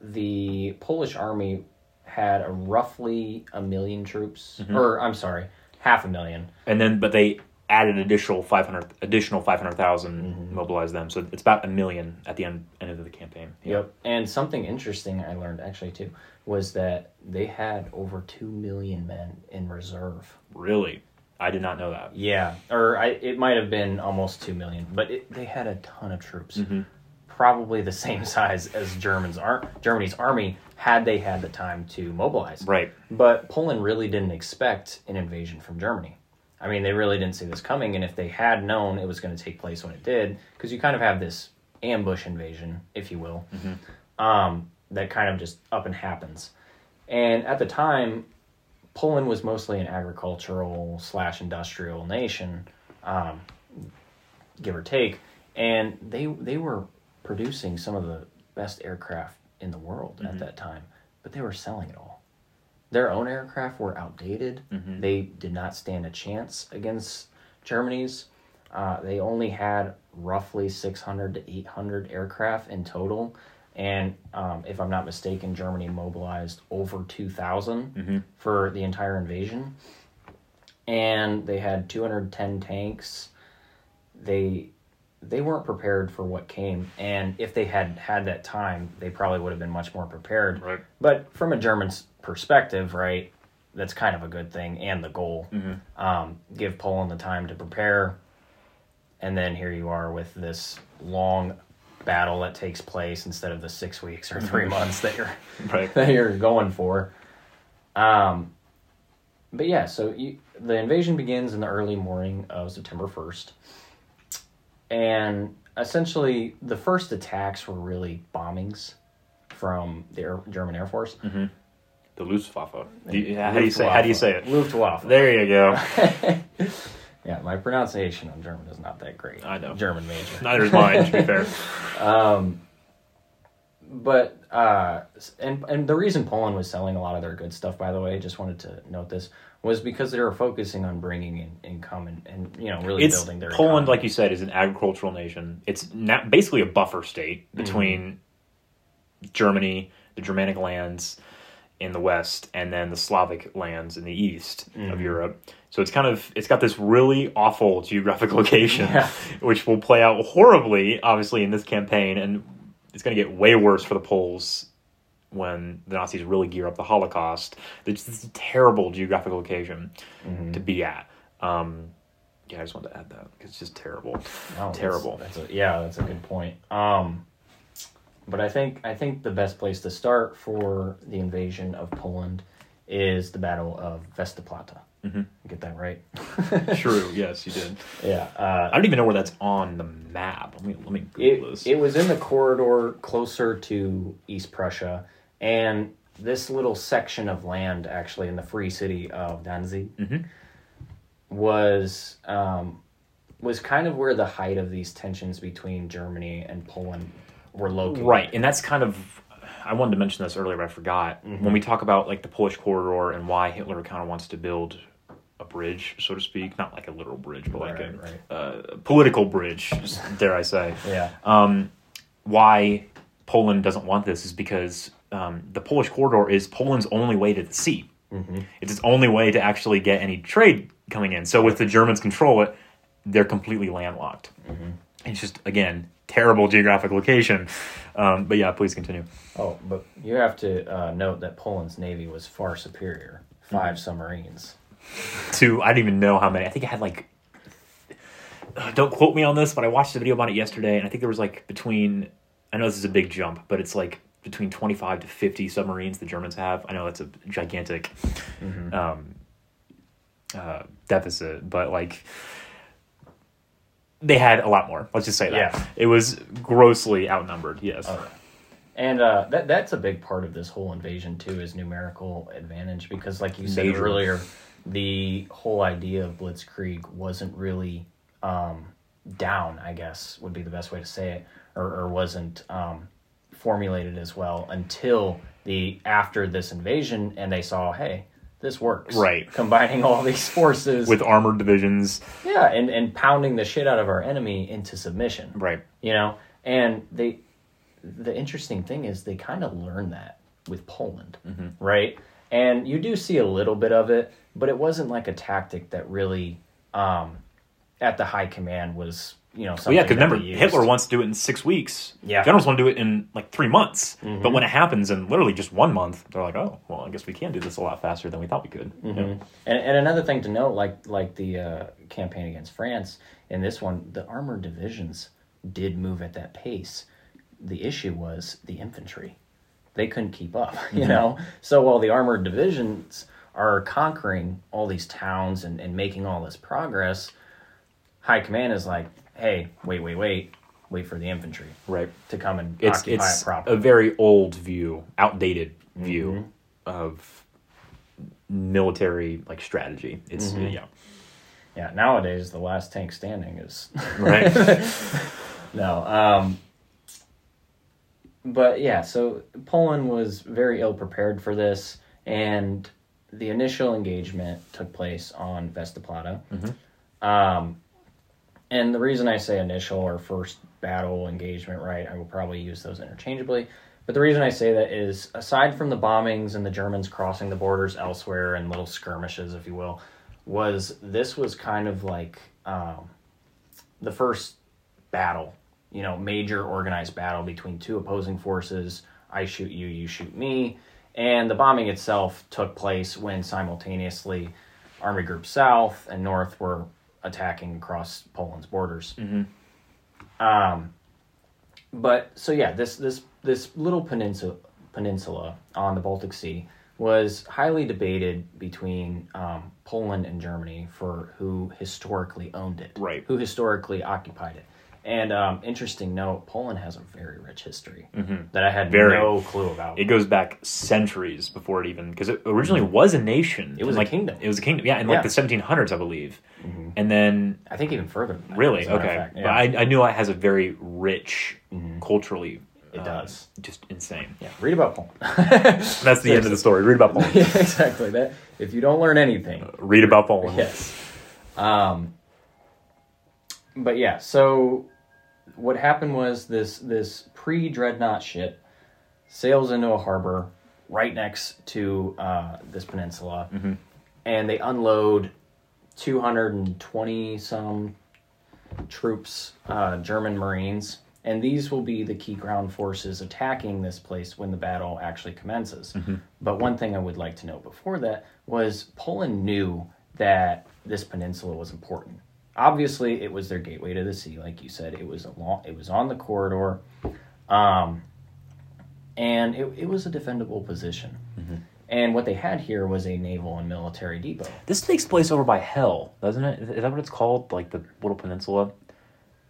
the Polish army had a roughly a million troops, Mm-hmm. or I'm sorry, half a million. And then, but they added additional 500, additional 500,000, mobilize them. So it's about a million at the end, end of the campaign. Yep. And something interesting I learned actually too was that they had over two million men in reserve. Really? I did not know that. Yeah, or I, it might have been almost two million, but it, they had a ton of troops, Mm-hmm. probably the same size as Germans ar- Germany's army had they had the time to mobilize. Right. But Poland really didn't expect an invasion from Germany. I mean, they really didn't see this coming, and if they had known it was going to take place when it did, because you kind of have this ambush invasion, if you will, um, that kind of just up and happens. And at the time, Poland was mostly an agricultural slash industrial nation, um, give or take, and they they were producing some of the best aircraft in the world at that time, but they were selling it all. Their own aircraft were outdated. They did not stand a chance against Germany's. Uh, they only had roughly 600 to 800 aircraft in total. And um, if I'm not mistaken, Germany mobilized over 2,000 for the entire invasion. And they had 210 tanks. They they weren't prepared for what came, and if they had had that time, they probably would have been much more prepared. Right. But from a German's perspective, right, that's kind of a good thing and the goal. Um, give Poland the time to prepare, and then here you are with this long battle that takes place instead of the six weeks or 3 months that you're Right. that you're going for. Um, but yeah, so you, the invasion begins in the early morning of September 1st. And essentially, the first attacks were really bombings from the Air, German Air Force. The Luftwaffe. Do you- how do you say? How do you say it? Luftwaffe. There you go. Yeah, my pronunciation on German is not that great. I know. German major. Neither is mine. To be fair. but uh, and and the reason Poland was selling a lot of their good stuff, by the way, just wanted to note this was because they were focusing on bringing in income and, and you know really It's building their Poland, economy. like you said, is an agricultural nation. It's na basically a buffer state between Germany, the Germanic lands in the west, and then the Slavic lands in the east of Europe. So it's kind of it's got this really awful geographic location, Yeah. which will play out horribly, obviously, in this campaign, and it's going to get way worse for the Poles when the Nazis really gear up the Holocaust. It's this terrible geographic location to be at. Um, yeah, I just wanted to add that because it's just terrible, No, that's- terrible. That's, a, yeah, that's a good point. Um, but I think I think the best place to start for the invasion of Poland is the Battle of Westerplatte. Mm-hmm. Get that right? True. Yes, you did. yeah. Uh, I don't even know where that's on the map. Let me let me Google it, this. it was in the corridor closer to East Prussia, and this little section of land, actually, in the free city of Danzig, Mm-hmm. was um, was kind of where the height of these tensions between Germany and Poland were located. right, and that's kind of. I wanted to mention this earlier, but I forgot. Mm-hmm. When we talk about like the Polish corridor and why Hitler kind of wants to build a bridge, so to speak, not like a literal bridge, but like Right, a right. uh, political bridge, dare I say. Yeah. Um, why Poland doesn't want this is because um, the Polish corridor is Poland's only way to the sea. Mm-hmm. It's its only way to actually get any trade coming in. So with the Germans control it, they're completely landlocked. Mm-hmm. It's just again terrible geographic location. Um, but yeah, please continue. Oh, but you have to uh, note that Poland's navy was far superior. 5 submarines. To I don't even know how many. I think it had like. uh, don't quote me on this, but I watched a video about it yesterday, and I think there was like between. I know this is a big jump, but it's like between twenty five to fifty submarines the Germans have. I know that's a gigantic um, uh, deficit, but like they had a lot more. Let's just say that Yeah. it was grossly outnumbered. Yes. Oh, yeah. And uh, that that's a big part of this whole invasion too is numerical advantage because, like you said Major. earlier, the whole idea of blitzkrieg wasn't really um, down. I guess would be the best way to say it, or, or wasn't um, formulated as well until the after this invasion, and they saw, hey, this works. Right. combining all these forces. With armored divisions, yeah, and and pounding the shit out of our enemy into submission. Right? you know? And they the interesting thing is they kind of learned that with poland. Right? And you do see a little bit of it but it wasn't like a tactic that really um at the high command was you know Well, yeah, because remember. Hitler wants to do it in six weeks. Yeah. Mm-hmm. Generals want to do it in like three months. But when it happens in literally just one month, they're like, oh, well, I guess we can do this a lot faster than we thought we could. Yeah. and, and another thing to note like like the uh, campaign against france in this one the armored divisions did move at that pace the issue was the infantry they couldn't keep up you know so while the armored divisions are conquering all these towns and, and making all this progress high command is like hey wait wait wait wait for the infantry Right. to come and It's, occupy it's it properly a very old view, outdated view Mm-hmm. of military like strategy. It's, Mm-hmm. yeah. yeah nowadays the last tank standing is Right. No. Um, but yeah, so Poland was very ill prepared for this, and the initial engagement took place on Westerplatte. Um, and the reason I say initial or first battle engagement, right, I will probably use those interchangeably. But the reason I say that is aside from the bombings and the Germans crossing the borders elsewhere and little skirmishes, if you will, was this was kind of like um, the first battle, you know, major organized battle between two opposing forces. I shoot you, you shoot me. And the bombing itself took place when simultaneously Army Group South and North were attacking across Poland's borders. Um, but so yeah, this this this little peninsula peninsula on the Baltic Sea was highly debated between um, Poland and Germany for who historically owned it, Right. Who historically occupied it. And um, interesting note, Poland has a very rich history that I had Very. no clue about. It goes back centuries before it even because it originally was a nation. It was in, a like, kingdom. It was a kingdom, yeah, in Yeah. like the 1700s, I believe. And then I think even further. That, really, as a matter of okay, fact. but I, I knew it has a very rich culturally. It uh, does. just insane. yeah, read about Poland. That's the end of the story. Read about Poland. yeah, exactly. That if you don't learn anything, Read about Poland. Yes. Um, but yeah, so what happened was this this pre dreadnought ship sails into a harbor right next to uh, this peninsula, and they unload two hundred and twenty some troops, uh, German Marines, and these will be the key ground forces attacking this place when the battle actually commences. But one thing I would like to note before that was Poland knew that this peninsula was important. Obviously, it was their gateway to the sea, like you said. It was a long, it was on the corridor, um, and it, it was a defendable position. And what they had here was a naval and military depot. This takes place over by Hell, doesn't it? Is that what it's called? Like the little peninsula?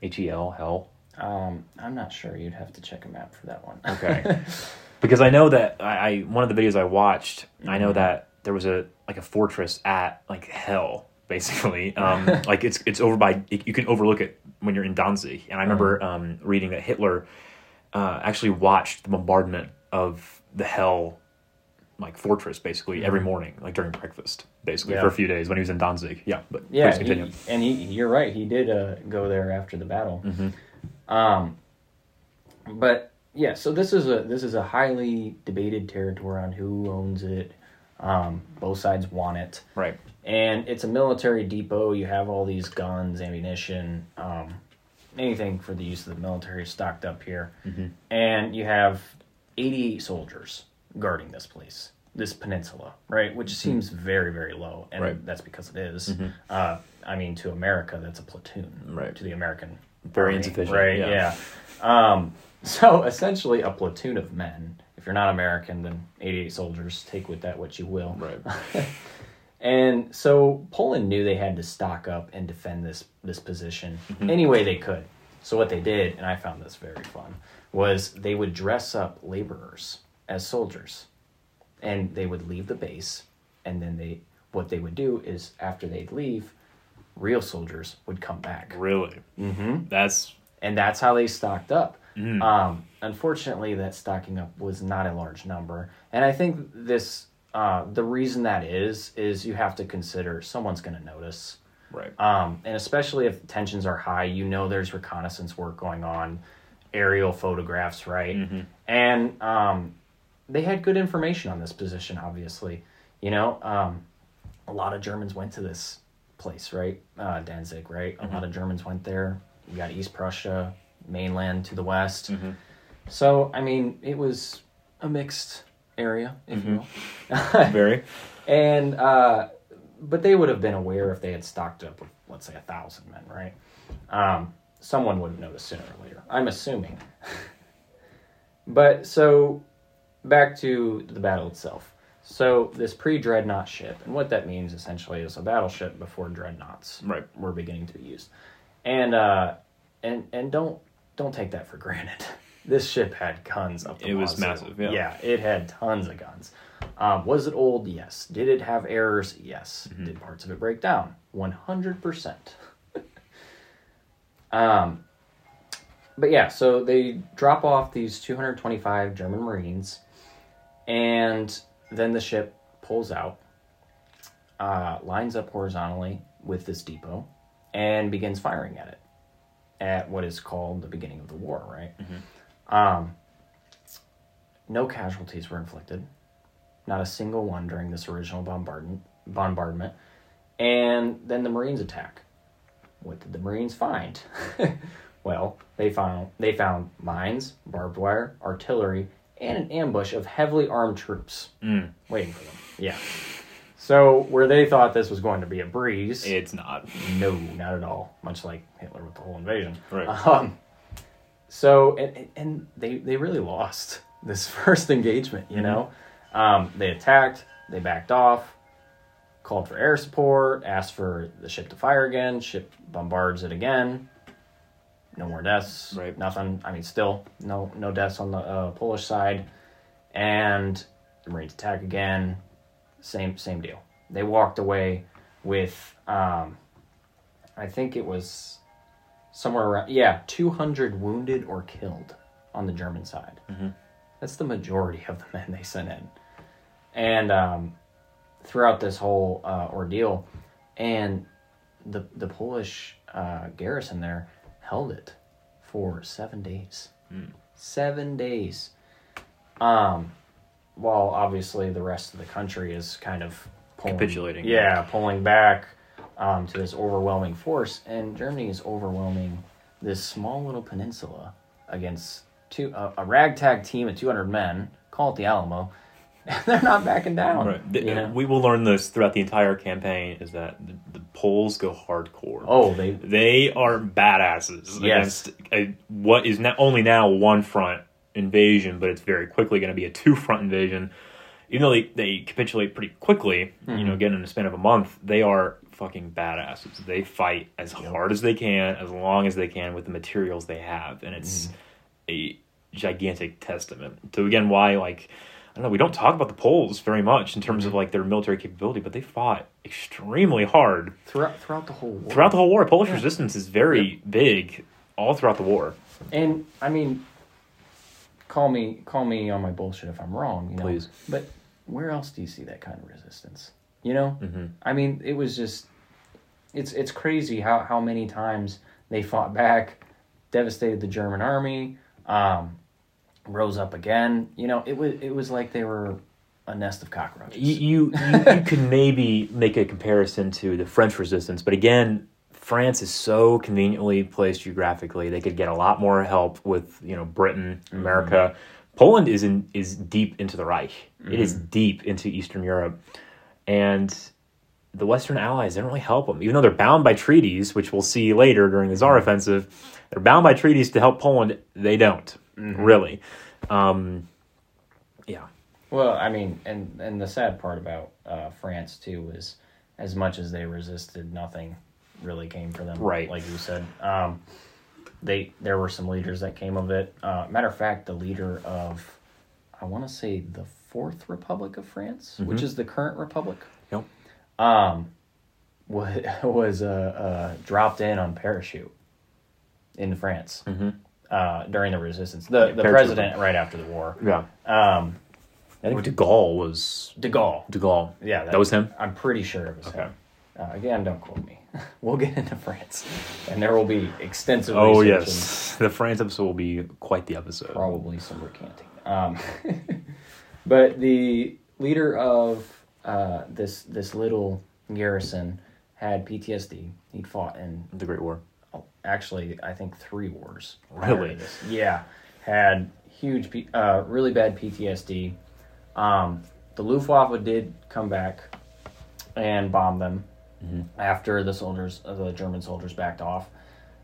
H E L, Hell. Um, I'm not sure. You'd have to check a map for that one. Okay. because I know that I, I one of the videos I watched, I Mm-hmm. know that there was a like a fortress at like hell, basically. Um, like it's it's over by you can overlook it when you're in Danzig, and I remember Mm-hmm. um, reading that Hitler uh, actually watched the bombardment of the hell like fortress basically every morning, like during breakfast, basically Yeah. for a few days when he was in Danzig. Yeah, but Yeah, please continue. he, and he, you're right. He did uh, go there after the battle. Mm-hmm. Um, but yeah, so this is a this is a highly debated territory on who owns it. Um, both sides want it, right. And it's a military depot. You have all these guns, ammunition, um, anything for the use of the military stocked up here, Mm-hmm. and you have 88 soldiers guarding this place, this peninsula, right? Which seems very, very low, and Mm-hmm. Right. that's because it is. Uh, I mean, to America, that's a platoon. Right. To the American, Very army, insufficient, right? yeah. Yeah. Um, so essentially, a platoon of men. If you're not American, then 88 soldiers. Take with that what you will. Right. And so Poland knew they had to stock up and defend this this position any way they could. So what they did, and I found this very fun, was they would dress up laborers as soldiers, and they would leave the base, and then they what they would do is after they'd leave, real soldiers would come back, Really? mm-hmm. That's and that's how they stocked up. Mm. Um, unfortunately, that stocking up was not a large number, and I think this uh, the reason that is is you have to consider someone's going to notice, right. um, and especially if tensions are high, you know there's reconnaissance work going on, aerial photographs, right, Mm-hmm. and um, they had good information on this position. Obviously, you know, um, a lot of Germans went to this place, right, uh, Danzig, right. Mm-hmm. A lot of Germans went there. You got East Prussia, mainland to the west. Mm-hmm. So, I mean, it was a mixed area, if you will. Very. and, uh, but they would have been aware if they had stocked up with, let's say, a thousand men, right? Um, someone would have noticed sooner or later. I'm assuming. but so, back to the battle itself. So, this pre dreadnought ship, and what that means essentially is a battleship before dreadnoughts Right. were beginning to be used. And uh and and don't don't take that for granted. This ship had guns up the It was massive, yeah. it had tons of guns. Um, was it old? Yes. Did it have errors? Yes. Mm-hmm. Did parts of it break down? One hundred percent. Um, but yeah, so they drop off these 225 German Marines, and then the ship pulls out, uh, lines up horizontally with this depot, and begins firing at it at what is called the beginning of the war, right? Um, no casualties were inflicted, not a single one during this original bombardment. Bombardment, and then the Marines attack. What did the Marines find? well, they found they found mines, barbed wire, artillery, and an ambush of heavily armed troops Mm. waiting for them. Yeah. So where they thought this was going to be a breeze, It's not. no, not at all. Much like Hitler with the whole invasion. Right. Um, so and and they they really lost this first engagement. You know, um, they attacked, they backed off, called for air support, asked for the ship to fire again. Ship bombards it again. No more deaths. Right. Nothing. I mean, still no no deaths on the uh, Polish side, and the Marines attack again. Same same deal. They walked away with um, I think it was somewhere around yeah 200 wounded or killed on the German side. Mhm. That's the majority of the men they sent in, and um, throughout this whole uh, ordeal, and the the Polish uh, garrison there held it for seven days. Seven days. Um, while obviously the rest of the country is kind of pulling, Capitulating. Yeah, pulling back um, to this overwhelming force, and Germany is overwhelming this small little peninsula against two a, a ragtag team of 200 men. Call it the Alamo. And they're not backing down. Right. The- you know? We will learn this throughout the entire campaign is that the, the Poles go hardcore. Oh, they They are badasses Yes. against a, what is not only now one front invasion, but it's very quickly going to be a two front invasion. Even though they, they capitulate pretty quickly, you Mm-hmm. know, again in the span of a month, they are fucking badasses. They fight as hard as they can, as long as they can with the materials they have, and it's Mm-hmm. a gigantic testament to again why like I don't know we don't talk about the Poles very much in terms of Mm-hmm. like their military capability, but they fought extremely hard throughout throughout the whole war. throughout the whole war. Polish resistance is very big all throughout the war. And I mean, call me call me on my bullshit if I'm wrong. You know? Please. But where else do you see that kind of resistance? You know, Mm-hmm. I mean, it was just it's it's crazy how how many times they fought back, devastated the German army, um, rose up again. You know, it was it was like they were a nest of cockroaches. You you, you, you could maybe make a comparison to the French resistance, but again, France is so conveniently placed geographically; they could get a lot more help with you know Britain, America. Poland is in is deep into the Reich. It is deep into Eastern Europe, and the Western Allies they don't really help them, even though they're bound by treaties, which we'll see later during the Saar offensive. They're bound by treaties to help Poland. They don't really. Um, yeah. Well, I mean, and and the sad part about uh, France too was, as much as they resisted, nothing really came for them. Right. like you said. Um, they there were some leaders that came of it. Uh, matter of fact, the leader of, I want to say the Fourth Republic of France, which is the current republic, Yep. um, was was uh, uh, dropped in on parachute in France uh, during the resistance. The the parachute. president right after the war. Yeah. Um, I think De Gaulle was De Gaulle. De Gaulle. Yeah, that, was him. I'm pretty sure it was Okay. him. Uh, again, don't quote me. we'll get into France, and there will be extensive. Oh yes, the France episode will be quite the episode. probably some recanting. Um, but the leader of uh, this this little garrison had PTSD. He'd fought in The Great War. oh, actually, I think three wars. Really? Yeah, had huge, P- uh, really bad PTSD. Um, the Luftwaffe did come back and bomb them after the soldiers, uh, the German soldiers, backed off.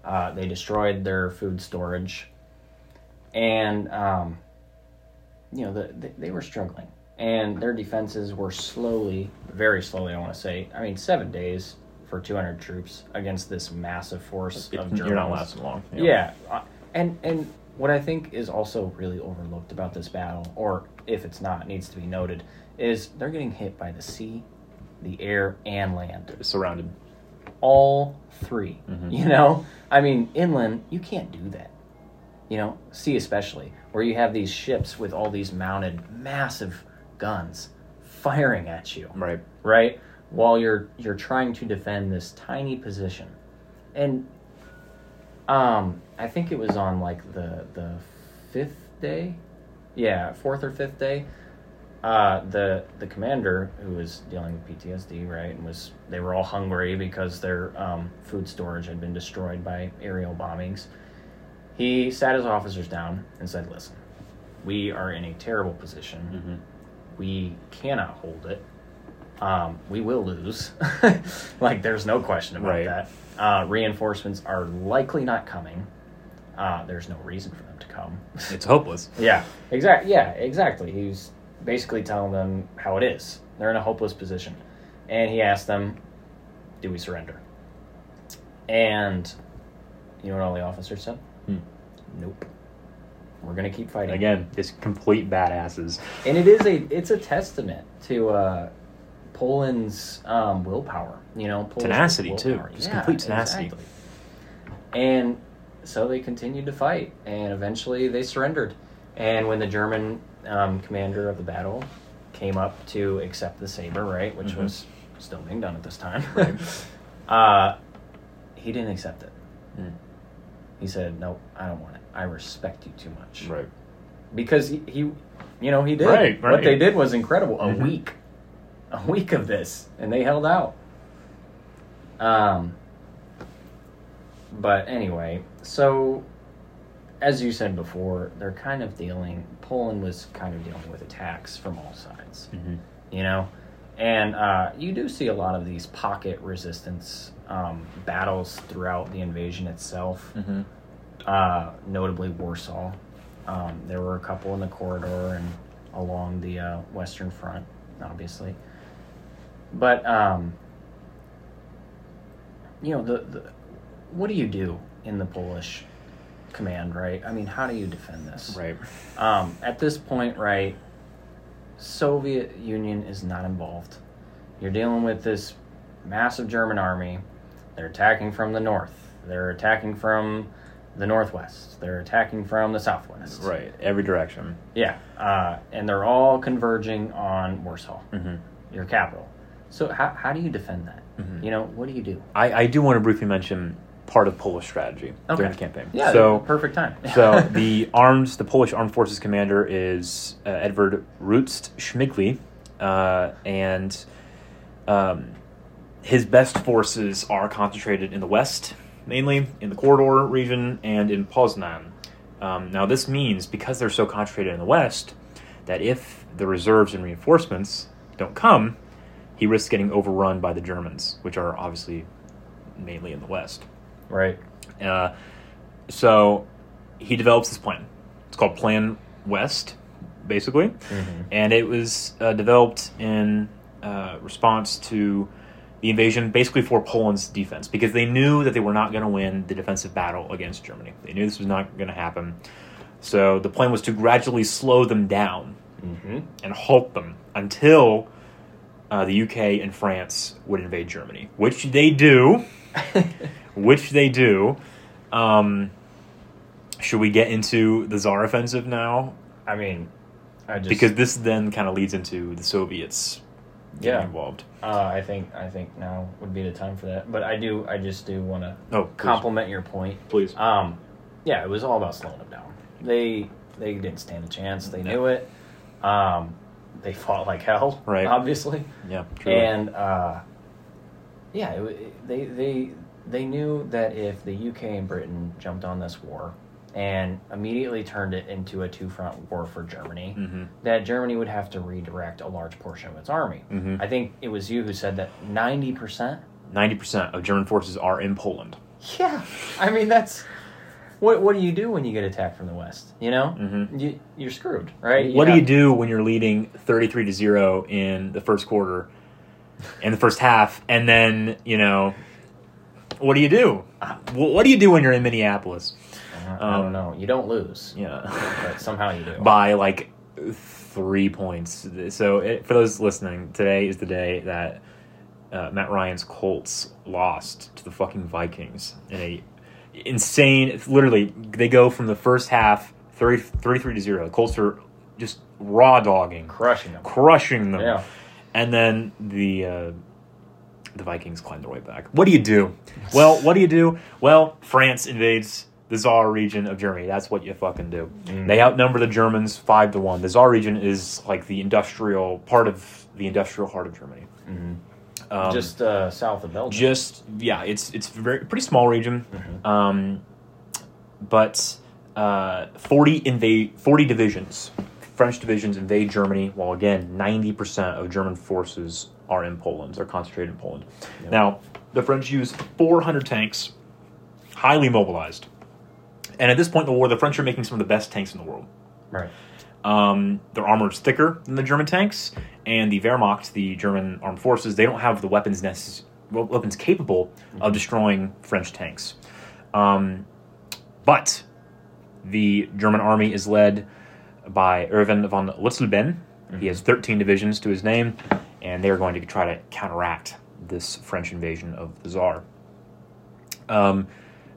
Uh, they destroyed their food storage, and um, you know the, they, they were struggling, and their defenses were slowly, very slowly. I want to say, I mean, seven days for 200 troops against this massive force of Germans. You're not lasting long. Yeah, uh, and and what I think is also really overlooked about this battle, or if it's not, needs to be noted, is they're getting hit by the sea, the air, and land. surrounded. All 3 Mm-hmm. You know, I mean, inland you can't do that. You know, sea especially, where you have these ships with all these mounted massive guns firing at you Right. right? While you're you're trying to defend this tiny position, and um, I think it was on like the the fifth day, yeah, fourth or fifth day. Uh, the the commander who was dealing with PTSD, right, and was they were all hungry because their um, food storage had been destroyed by aerial bombings. He sat his officers down and said, "Listen, we are in a terrible position. We cannot hold it um, we will lose. like, there's no question about Right. that. Uh, reinforcements are likely not coming. Uh, there's no reason for them to come. It's hopeless. yeah, exactly. Yeah, exactly. He's basically telling them how it is. They're in a hopeless position, and he asked them, "Do we surrender?" And you know what all the officers said? Hmm. Nope. We're gonna keep fighting Again, just complete badasses. and it is a it's a testament to uh, Poland's um, willpower. You know, Polish Tenacity, too. willpower. Just complete tenacity. exactly. And so they continued to fight, and eventually they surrendered. And when the German um, commander of the battle came up to accept the saber, right, which Mhm. was still being done at this time, right. uh, he didn't accept it. Mm. He said, "Nope, I don't want it. I respect you too much." Right. because he, he you know he did Right, what they did was incredible a Mhm. week a week of this and they held out um but anyway so as you said before they're kind of dealing poland was kind of dealing with attacks from all sides Mhm. you know and uh, you do see a lot of these pocket resistance um, battles throughout the invasion itself Mhm. Uh, notably Warsaw. Um, there were a couple in the corridor and along the uh, Western Front, obviously. But um, you know, the, the what do you do in the Polish command, right? I mean, how do you defend this? Right. Um, at this point, right, Soviet Union is not involved. You're dealing with this massive German army. They're attacking from the north. They're attacking from the northwest. They're attacking from the southwest. Right, every direction. Yeah, uh, and they're all converging on Warsaw, Mhm. your capital. So how how do you defend that? Mm-hmm. You know, what do you do? I, I do want to briefly mention part of Polish strategy during the campaign. Yeah, so perfect time. so the arms, the Polish armed forces commander is uh, Edward Rydz-Śmigły, uh, and um, his best forces are concentrated in the west, mainly in the corridor region and in Poznan. Um, now, this means because they're so concentrated in the west, that if the reserves and reinforcements don't come, he risks getting overrun by the Germans, which are obviously mainly in the west. right. Uh, so he develops this plan. It's called Plan West, basically, and it was uh, developed in uh, response to the invasion, basically for Poland's defense, because they knew that they were not going to win the defensive battle against Germany. They knew this was not going to happen. So the plan was to gradually slow them down Mm-hmm. and halt them until uh, the UK and France would invade Germany, which they do. which they do. Um, should we get into the Saar offensive now? I mean, I just Because this then kind of leads into the Soviets getting Yeah. involved. uh, I think I think now would be the time for that. But I do I just do want to Oh, please. compliment your point. Please. Um, yeah, it was all about slowing them down. They they didn't stand a chance. They knew it. Um, they fought like hell, Right. Obviously, Yeah, true. and uh, yeah, it, they they they knew that if the UK and Britain jumped on this war and immediately turned it into a two front war for Germany, Mhm. that Germany would have to redirect a large portion of its army. Mhm. I think it was you who said that ninety percent. 90% of German forces are in Poland. Yeah, I mean that's what. What do you do when you get attacked from the west? You know, Mhm. you, you're screwed, right? What do you do when you're leading 33 to 0 in the first quarter, in the first half, and then, you know, what do you do? Wh- What do you do when you're in Minneapolis? I Um, don't know. You don't lose, Yeah. but somehow you do. by like three points. So it, for those listening, today is the day that uh, Matt Ryan's Colts lost to the fucking Vikings in a insane. Literally, they go from the first half 30, 33 to zero. The Colts are just raw dogging, Crushing them. crushing them, Yeah. and then the. Uh, the Vikings climb their way back. What do you do? Well, what do you do? Well, France invades the Saar region of Germany. That's what you fucking do. Mm. They outnumber the Germans five to one. The Saar region is like the industrial part of the industrial heart of Germany. Um, Just uh, south of Belgium. just yeah, it's it's very pretty small region, Mm-hmm. um, but uh, forty invade forty divisions, French divisions invade Germany. While again, ninety percent of German forces are in Poland. They're concentrated in Poland. Yep. Now the French use four hundred tanks, highly mobilized, and at this point in the war, the French are making some of the best tanks in the world. right. Um, their armor is thicker than the German tanks, and the Wehrmacht, the German armed forces, they don't have the weapons necess- weapons capable of destroying French tanks. Um, but the German army is led by Erwin von Witzleben. He has 13 divisions to his name, and they're going to try to counteract this French invasion of the Saar. Um,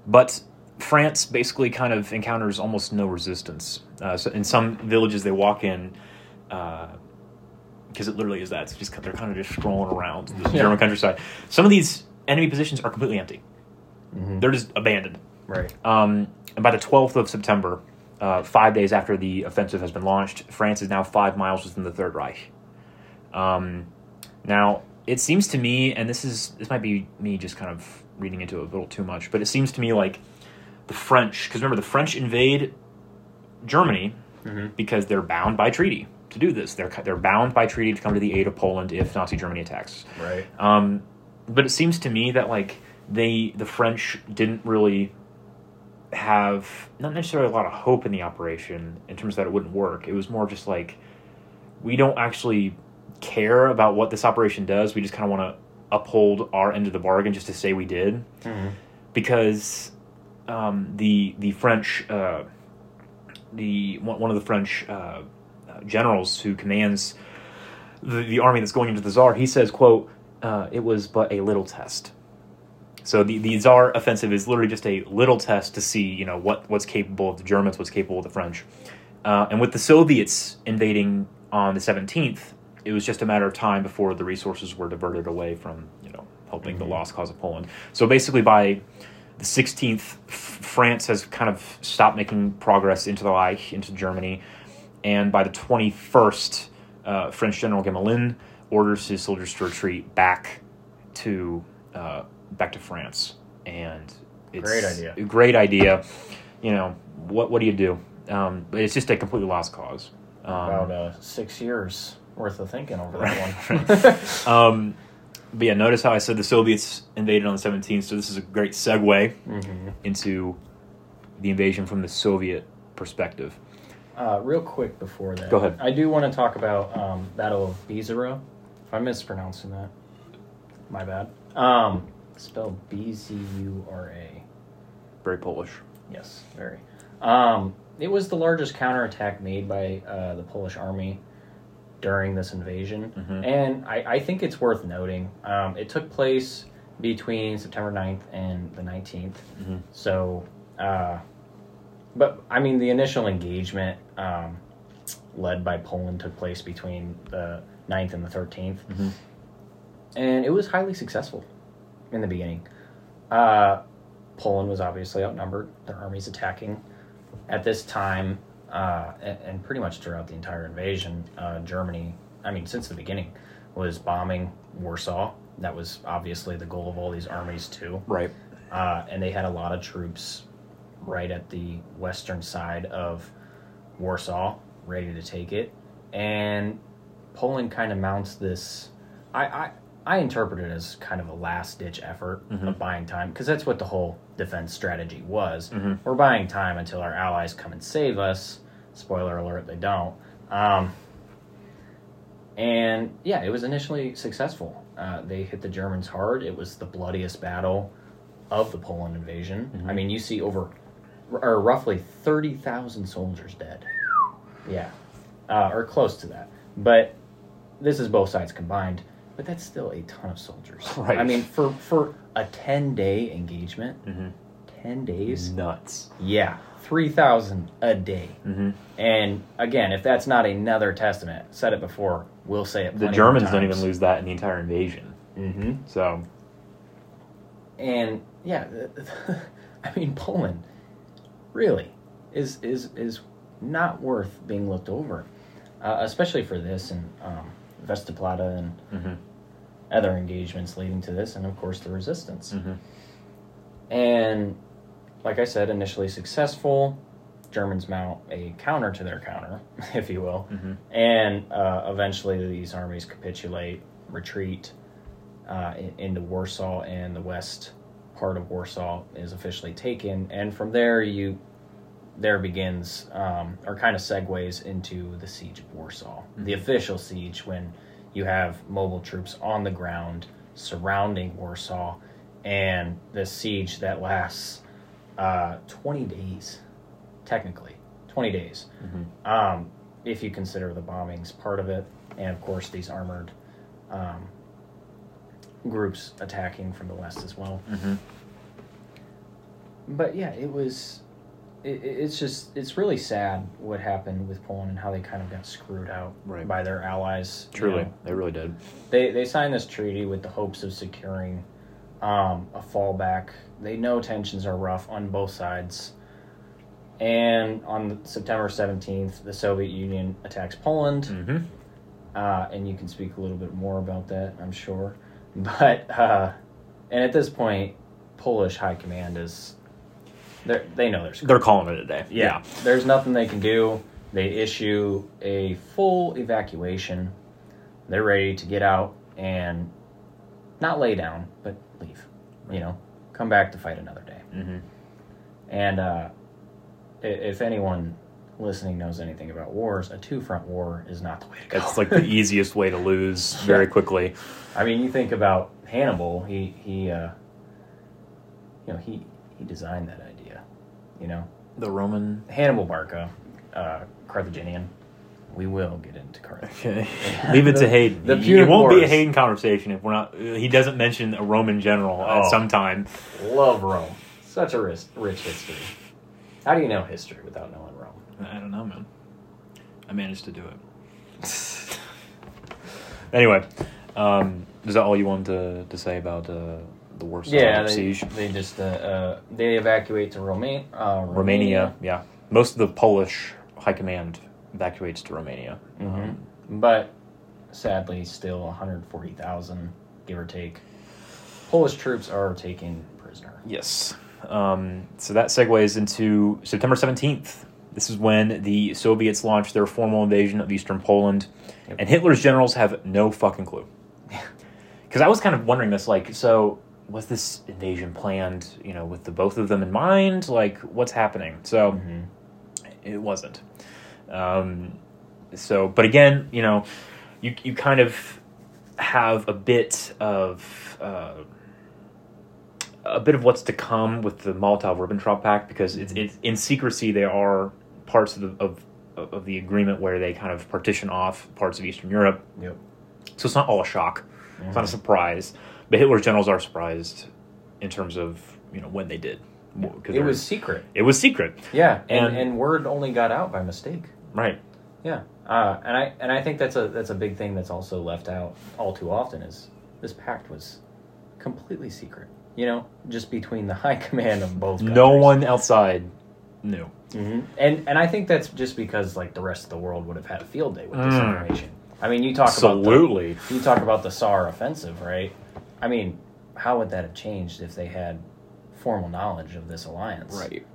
but France basically kind of encounters almost no resistance. Uh, so in some villages they walk in, because it literally is that. It's just they're kind of just strolling around the Yeah. German countryside. Some of these enemy positions are completely empty. They're just abandoned. Right. Um, and by the 12th of September, uh, five days after the offensive has been launched, France is now five miles within the Third Reich. Um, now, it seems to me, and this is this might be me just kind of reading into it a little too much, but it seems to me like the French, because remember the French invade Germany because they're bound by treaty to do this. They're they're bound by treaty to come to the aid of Poland if Nazi Germany attacks. Right. Um, but it seems to me that like they the French didn't really have not necessarily a lot of hope in the operation in terms of that it wouldn't work. It was more just like we don't actually care about what this operation does. We just kind of want to uphold our end of the bargain just to say we did, because um, the the French uh, the one of the French uh, uh, generals who commands the, the army that's going into the Saar, he says, "quote uh, It was but a little test." So the, the Saar offensive is literally just a little test to see, you know, what, what's capable of the Germans, what's capable of the French. Uh, and with the Soviets invading on the 17th, it was just a matter of time before the resources were diverted away from, you know, helping the lost cause of Poland. So basically by the 16th, F- France has kind of stopped making progress into the Reich, into Germany. And by the 21st, uh, French General Gamelin orders his soldiers to retreat back to uh, back to France. And it's Great idea. a Great idea. You know what? What do you do? Um, but it's just a completely lost cause. Um, About uh, six years worth of thinking over that one. um, but yeah, notice how I said the Soviets invaded on the 17th. So this is a great segue Mm-hmm. into the invasion from the Soviet perspective. Uh, real quick before that, Go ahead. I do want to talk about um, Battle of Bizera. If I'm mispronouncing that, my bad. Um, spelled B Z U R A. Very Polish. Yes, very. Um, it was the largest counterattack made by uh, the Polish army during this invasion, Mhm. and I, I think it's worth noting. Um, it took place between September 9th and the 19th. Mhm. So, uh, but I mean, the initial engagement um, led by Poland took place between the 9th and the 13th, Mhm. and it was highly successful in the beginning. Uh, Poland was obviously outnumbered, their armies attacking. At this time, uh, and, and pretty much throughout the entire invasion, uh, Germany, I mean, since the beginning, was bombing Warsaw. That was obviously the goal of all these armies, too Right. uh, and they had a lot of troops right at the western side of Warsaw, ready to take it. And Poland kind of mounts this. I I, I interpret it as kind of a last ditch effort Mhm. of buying time because that's what the whole defense strategy was. Mhm. We're buying time until our allies come and save us. Spoiler alert: they don't. Um, and yeah, it was initially successful. Uh, they hit the Germans hard. It was the bloodiest battle of the Poland invasion. Mhm. I mean, you see over, or roughly thirty thousand soldiers dead. Yeah, uh, or close to that. But this is both sides combined. But that's still a ton of soldiers. Right. I mean, for for a ten day engagement, Mm-hmm. ten days. Nuts. Yeah, three thousand a day. Mm-hmm. And again, if that's not another testament, said it before, we'll say it. The Germans don't even lose that in the entire invasion. Mm-hmm. So And yeah, I mean Poland really is is is not worth being looked over, uh, especially for this and um, Westerplatte and mm-hmm. other engagements leading to this, and of course the resistance. Mm-hmm. And like I said, initially successful. Germans mount a counter to their counter, if you will, Mm-hmm. and uh, eventually these armies capitulate, retreat uh, into Warsaw, and the west part of Warsaw is officially taken. And from there, you there begins um, or kind of segues into the siege of Warsaw, the official siege when you have mobile troops on the ground surrounding Warsaw, and the siege that lasts uh, 20 days, technically 20 days Mm-hmm. um, if you consider the bombings part of it, and of course these armored um, groups attacking from the west as well. Mm-hmm. But yeah, it was. It, it- it's just it's really sad what happened with Poland and how they kind of got screwed out Right. by their allies. you Truly, know. they really did. they they signed this treaty with the hopes of securing um, a fallback. They know tensions are rough on both sides. And on September 17th, the Soviet Union attacks Poland. Mm-hmm. Uh, and you can speak a little bit more about that, I'm sure. But, uh, and at this point, Polish high command is, they're- they know they're screwed. They're calling it a day. Yeah, there's nothing they can do. They issue a full evacuation. They're ready to get out and not lay down, but leave. You know, come back to fight another day. Mm-hmm. And uh, if anyone listening knows anything about wars, a two front war is not the way to go. It's like the easiest way to lose very quickly. I mean, you think about Hannibal. He he, uh, you know, he he designed that. You know, The Roman. Hannibal Barca, uh, Carthaginian, we will get into current. Okay. Leave it to Hayden. the It- it won't be a Hayden conversation if we're not. He doesn't mention a Roman general Oh. at some time. Love Rome. Such a rich, rich history. How do you know history without knowing Rome? I don't know, man. I managed to do it. anyway, um, is that all you wanted to, to say about uh, the Warsaw Yeah, they, siege? they just uh, uh, they evacuate to Roma- uh, Romania. Romania, yeah. Most of the Polish high command evacuates to Romania. Mhm. Um, But sadly, still 140,000, give or take. Polish troops are taken prisoner. Yes. Um, so that segues into September 17th. This is when the Soviets launched their formal invasion of eastern Poland, Yep. and Hitler's generals have no fucking clue. Because I was kind of wondering this, like, so was this invasion planned, you know, with the both of them in mind? Like, what's happening? So Mhm. it wasn't. Um, so, but again, you know, you you kind of have a bit of uh, a bit of what's to come with the Molotov-Ribbentrop Pact because it's, it's in secrecy. There are parts of the of of the agreement where they kind of partition off parts of Eastern Europe. Yep. So it's not all a shock. It's Mm-hmm. not a surprise. But Hitler's generals are surprised in terms of you know when they did. It was secret. it was secret, Yeah, and, And- and word only got out by mistake. right? Yeah, uh, and I and I think that's a that's a big thing that's also left out all too often is this pact was completely secret. You know, just between the high command of both. No one outside knew. hmm And and I think that's just because like the rest of the world would have had a field day with this Mm. information. I mean, you talk about Absolutely. the, you talk about the Saar offensive, right? I mean, how would that have changed if they had formal knowledge of this alliance? Right.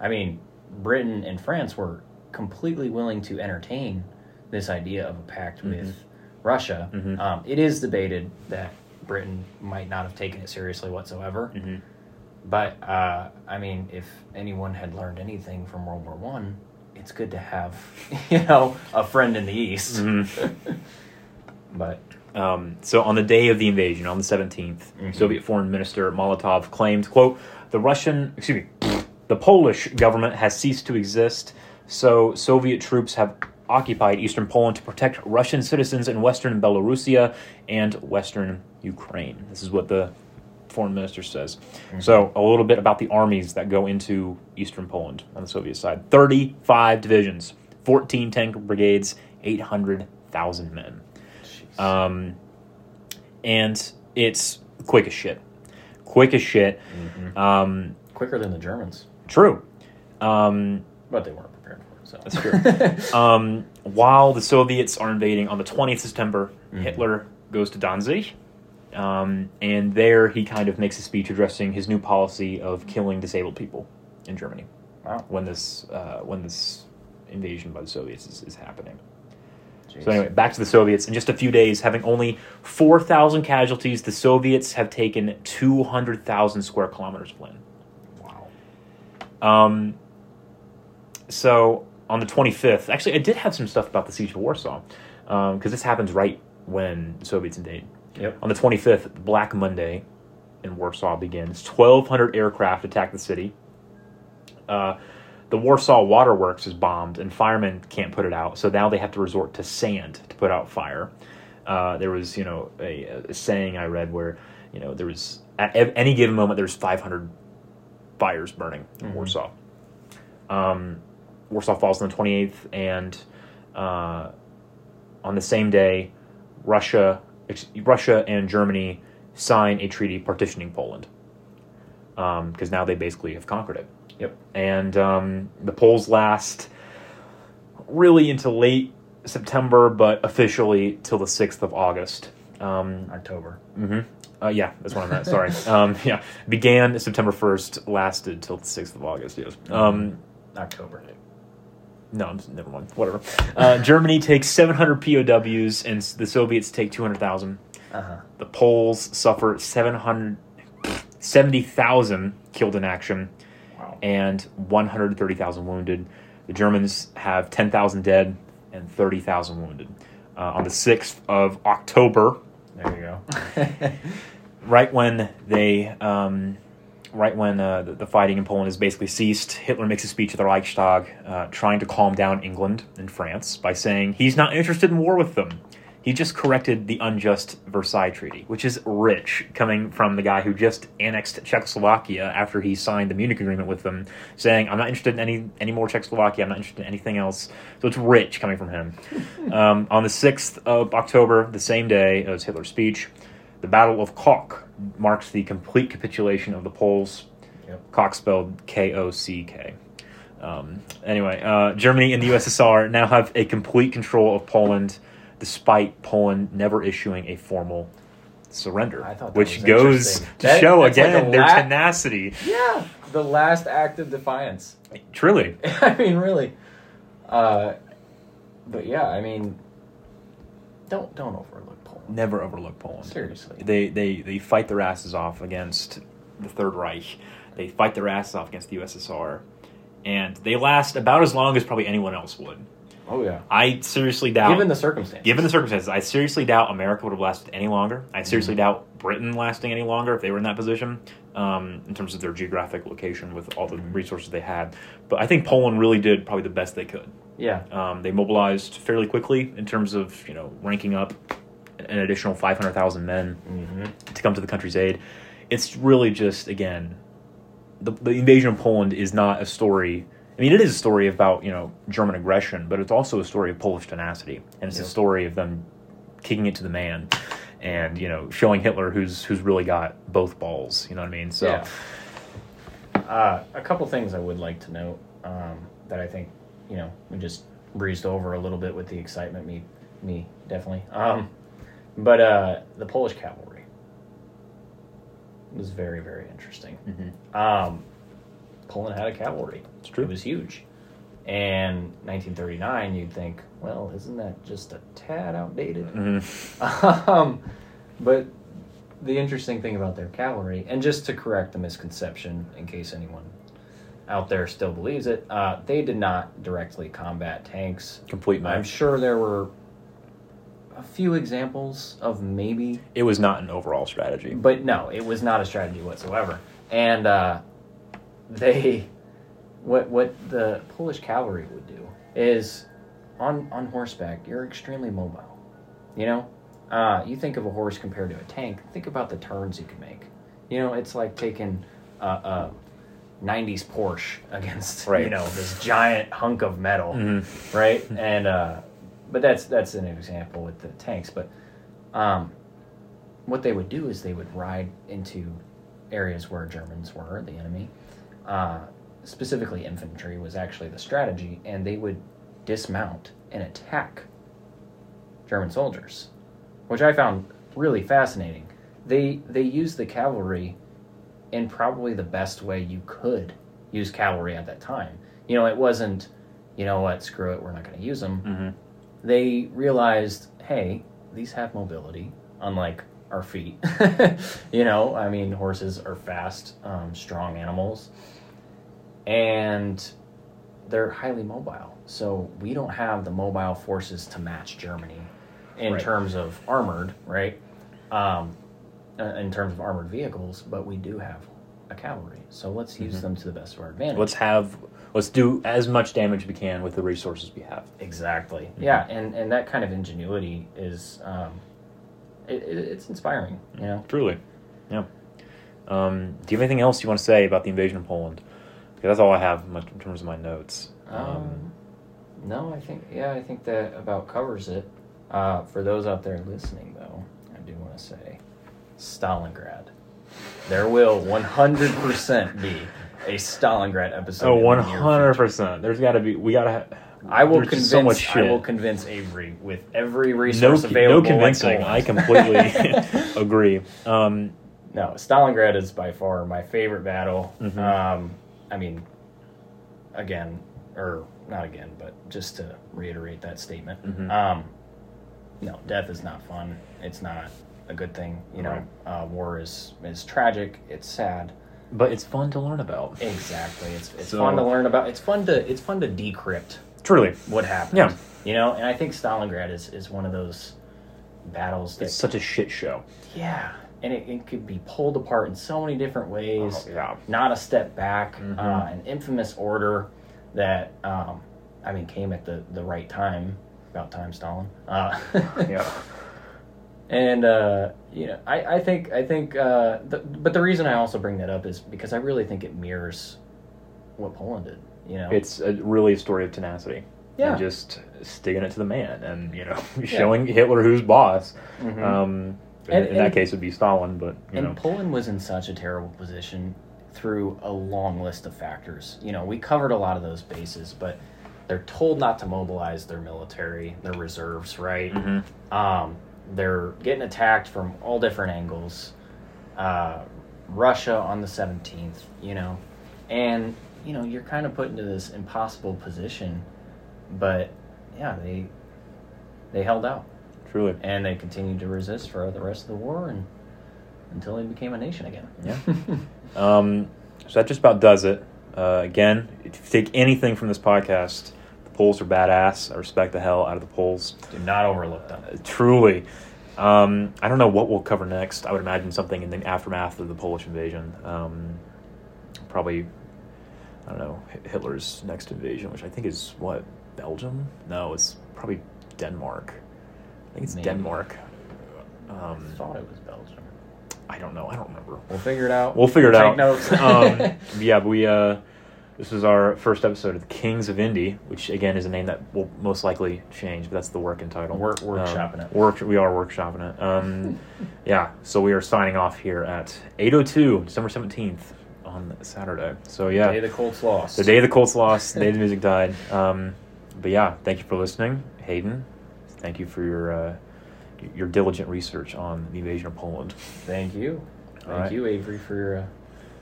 I mean, Britain and France were completely willing to entertain this idea of a pact with Russia. Mhm. Um, it is debated that Britain might not have taken it seriously whatsoever. hmm But uh, I mean, if anyone had learned anything from World War One, it's good to have you know a friend in the East. Mm-hmm. but Um, so on the day of the invasion, on the 17th, Mhm. Soviet Foreign Minister Molotov claimed, "quote The Russian, excuse me, the Polish government has ceased to exist. So Soviet troops have occupied eastern Poland to protect Russian citizens in western Belarusia and western Ukraine." This is what the foreign minister says. So a little bit about the armies that go into eastern Poland on the Soviet side: 35 divisions, 14 tank brigades, 800,000 men. Um, and it's quick as shit. Quick as shit. Mhm. Um, quicker than the Germans, true. Um, but they weren't prepared for it. So That's true. um, while the Soviets are invading on the 20th of September, Mhm. Hitler goes to Danzig. Um, and there he kind of makes a speech addressing his new policy of killing disabled people in Germany wow. when this uh, when this invasion by the Soviets is, is happening. Jeez. So anyway, back to the Soviets. In just a few days, having only four thousand casualties, the Soviets have taken two hundred thousand square kilometers of land. wow. Um, so on the twenty fifth, actually, I did have some stuff about the siege of Warsaw because this happens right when the Soviets invade. Yep. On the twenty fifth, Black Monday in Warsaw begins. Twelve hundred aircraft attack the city. Uh, the Warsaw Waterworks is bombed, and firemen can't put it out. So now they have to resort to sand to put out fire. Uh, there was, you know, a, a saying I read where, you know, there was at any given moment there's 500 fires burning in Mhm. Warsaw. Um, Warsaw falls on the 28th, and uh, on the same day, Russia, ex- Russia and Germany sign a treaty partitioning Poland because now they basically have conquered it Yep. and um, the Poles last really into late September, but officially till the sixth of August. Um, October. hmm uh, yeah, that's what I meant. Sorry. um, yeah, began September first, lasted till the sixth of August. Yes. Um, October. no, I'm, never mind. Whatever. Uh, Germany takes 700 POWs, and the Soviets take 200,000. Uh huh. The Poles suffer 700, 70,000 killed in action. And 130,000 wounded. The Germans have 10,000 dead and 30,000 wounded. Uh, on the 6th of October, There you go. right when they um, right when uh, the, the fighting in Poland has basically ceased, Hitler makes a speech at the Reichstag, uh, trying to calm down England and France by saying he's not interested in war with them. He just corrected the unjust Versailles Treaty, which is rich, coming from the guy who just annexed Czechoslovakia after he signed the Munich Agreement with them, saying, "I'm not interested in any any more Czechoslovakia. I'm not interested in anything else." So it's rich coming from him. um, on the sixth of October, the same day as Hitler's speech, the Battle of Kock marks the complete capitulation of the Poles. Yep. Kock spelled K O C K. Um, anyway, uh, Germany and the USSR now have a complete control of Poland, despite Poland never issuing a formal surrender, I thought that which goes to That- show that's like again their la- tenacity. Yeah, the last act of defiance. Truly, I mean, really. Uh, but yeah, I mean, don't don't overlook Poland. never overlook Poland. Seriously. They they they fight their asses off against the Third Reich. They fight their asses off against the USSR, and they last about as long as probably anyone else would. Oh yeah. I seriously doubt. Given the circumstances. Given the circumstances, I seriously doubt America would have lasted any longer. I seriously Mm-hmm. doubt Britain lasting any longer if they were in that position, um, in terms of their geographic location with all the resources they had. But I think Poland really did probably the best they could. Yeah. Um, they mobilized fairly quickly in terms of you know ranking up an additional five hundred thousand men Mm-hmm. to come to the country's aid. It's really just again, the, the invasion of Poland is not a story. I mean, it is a story about you know German aggression, but it's also a story of Polish tenacity, and it's a story of them kicking it to the man, and you know showing Hitler who's who's really got both balls. You know what I mean? So Yeah. Uh, a couple things I would like to note um, that I think you know we just breezed over a little bit with the excitement. Me, me definitely. Um, but uh, the Polish cavalry was very very interesting. Mhm. Um, Poland had a cavalry. It's true. It was huge. And 1939, you'd think, well, isn't that just a tad outdated? Mhm. um, but the interesting thing about their cavalry, and just to correct the misconception in case anyone out there still believes it, uh, they did not directly combat tanks. complete I'm sure there were a few examples of maybe, It was not an overall strategy. but no, it was not a strategy whatsoever. And uh, they, what what the Polish cavalry would do is, on on horseback, you're extremely mobile. You know, uh, you think of a horse compared to a tank. Think about the turns you can make. You know, it's like taking a, a '90s Porsche against you know this giant hunk of metal, Mhm. right? And uh, but that's that's an example with the tanks. But um, what they would do is they would ride into areas where Germans were, the enemy. Uh, specifically, infantry was actually the strategy, and they would dismount and attack German soldiers, which I found really fascinating. They they used the cavalry in probably the best way you could use cavalry at that time. You know, it wasn't, you know what, screw it, we're not going to use them Mhm. they realized, hey, these have mobility, unlike our feet. you know, I mean, horses are fast, um, strong animals, and they're highly mobile. So we don't have the mobile forces to match Germany in Right. terms of armored, right? Um, uh, in terms of armored vehicles, but we do have a cavalry. So let's use them to the best of our advantage. Let's have let's do as much damage we can with the resources we have. Exactly. Yeah, and and that kind of ingenuity is, um, it, it, it's inspiring. You know. Truly, yeah. Um, do you have anything else you want to say about the invasion of Poland? Okay, that's all I have in terms of my notes. Um, no, I think yeah, I think that about covers it. Uh, for those out there listening, though, I do want to say, Stalingrad. There will one hundred percent be a Stalingrad episode. oh, the one hundred percent. There's got to be. We got to. have I will there's convince. so much I will convince Avery with every no, resource no available. in convincing. I completely agree. Um, No, Stalingrad is by far my favorite battle. Mhm. Um, I mean, again, or not again, but just to reiterate that statement. Mhm. Um, no, death is not fun. It's not a good thing. You know, Right. uh, war is is tragic. It's sad. but it's fun to learn about. Exactly. It's it's So- fun to learn about. It's fun to it's fun to decrypt Truly, what happened. Yeah. You know, and I think Stalingrad is is one of those battles that it's such a shit show. yeah and it, it could be pulled apart in so many different ways. Oh, yeah. Not a step back, Mhm. uh, an infamous order that um, I mean came at the the right time. About time, Stalin. Uh, Yeah. And uh, you know, I, I think I think, uh, the, but the reason I also bring that up is because I really think it mirrors what Poland did. You know, It's a, really a story of tenacity. Yeah. And just sticking it to the man and, you know, showing Hitler who's boss. Mhm. Um, And- in, in that case, it would be Stalin, but, you and know. Poland was in such a terrible position through a long list of factors. You know, we covered a lot of those bases, but they're told not to mobilize their military, their reserves, right? Mhm. Um, they're getting attacked from all different angles. Uh, Russia on the 17th, you know, and you know you're kind of put into this impossible position, but yeah, they they held out Truly. and they continued to resist for the rest of the war and until they became a nation again. Yeah. Um, so that just about does it. Uh, again, if you take anything from this podcast, the Poles are badass. I respect the hell out of the Poles. Do not overlook them. Uh, truly. Um, I don't know what we'll cover next. I would imagine something in the aftermath of the Polish invasion. Um, probably, I don't know, Hitler's next invasion, which I think is what Belgium. No, it's probably Denmark. I think it's Maybe. Denmark. I Um, thought it was Belgium. I don't know. I don't remember. We'll figure it out. We'll figure it Take out. notes. um, yeah, but we. Uh, this is our first episode of the Kings of Indie, which again is a name that will most likely change, but that's the working title. Work- workshopping um, it. Work. We are workshopping it. Um, yeah. So we are signing off here at eight oh two, December seventeenth on Saturday. So yeah, Day the Colts lost. the day the Colts lost, the day the music died. Um, but yeah, thank you for listening, Hayden. Thank you for your uh, your diligent research on the invasion of Poland. Thank you. All Thank right. you, Avery, for your, uh,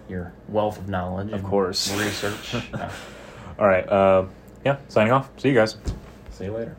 your wealth of knowledge. Of course. Research. All right. Uh, yeah. Signing off. See you guys. see you later.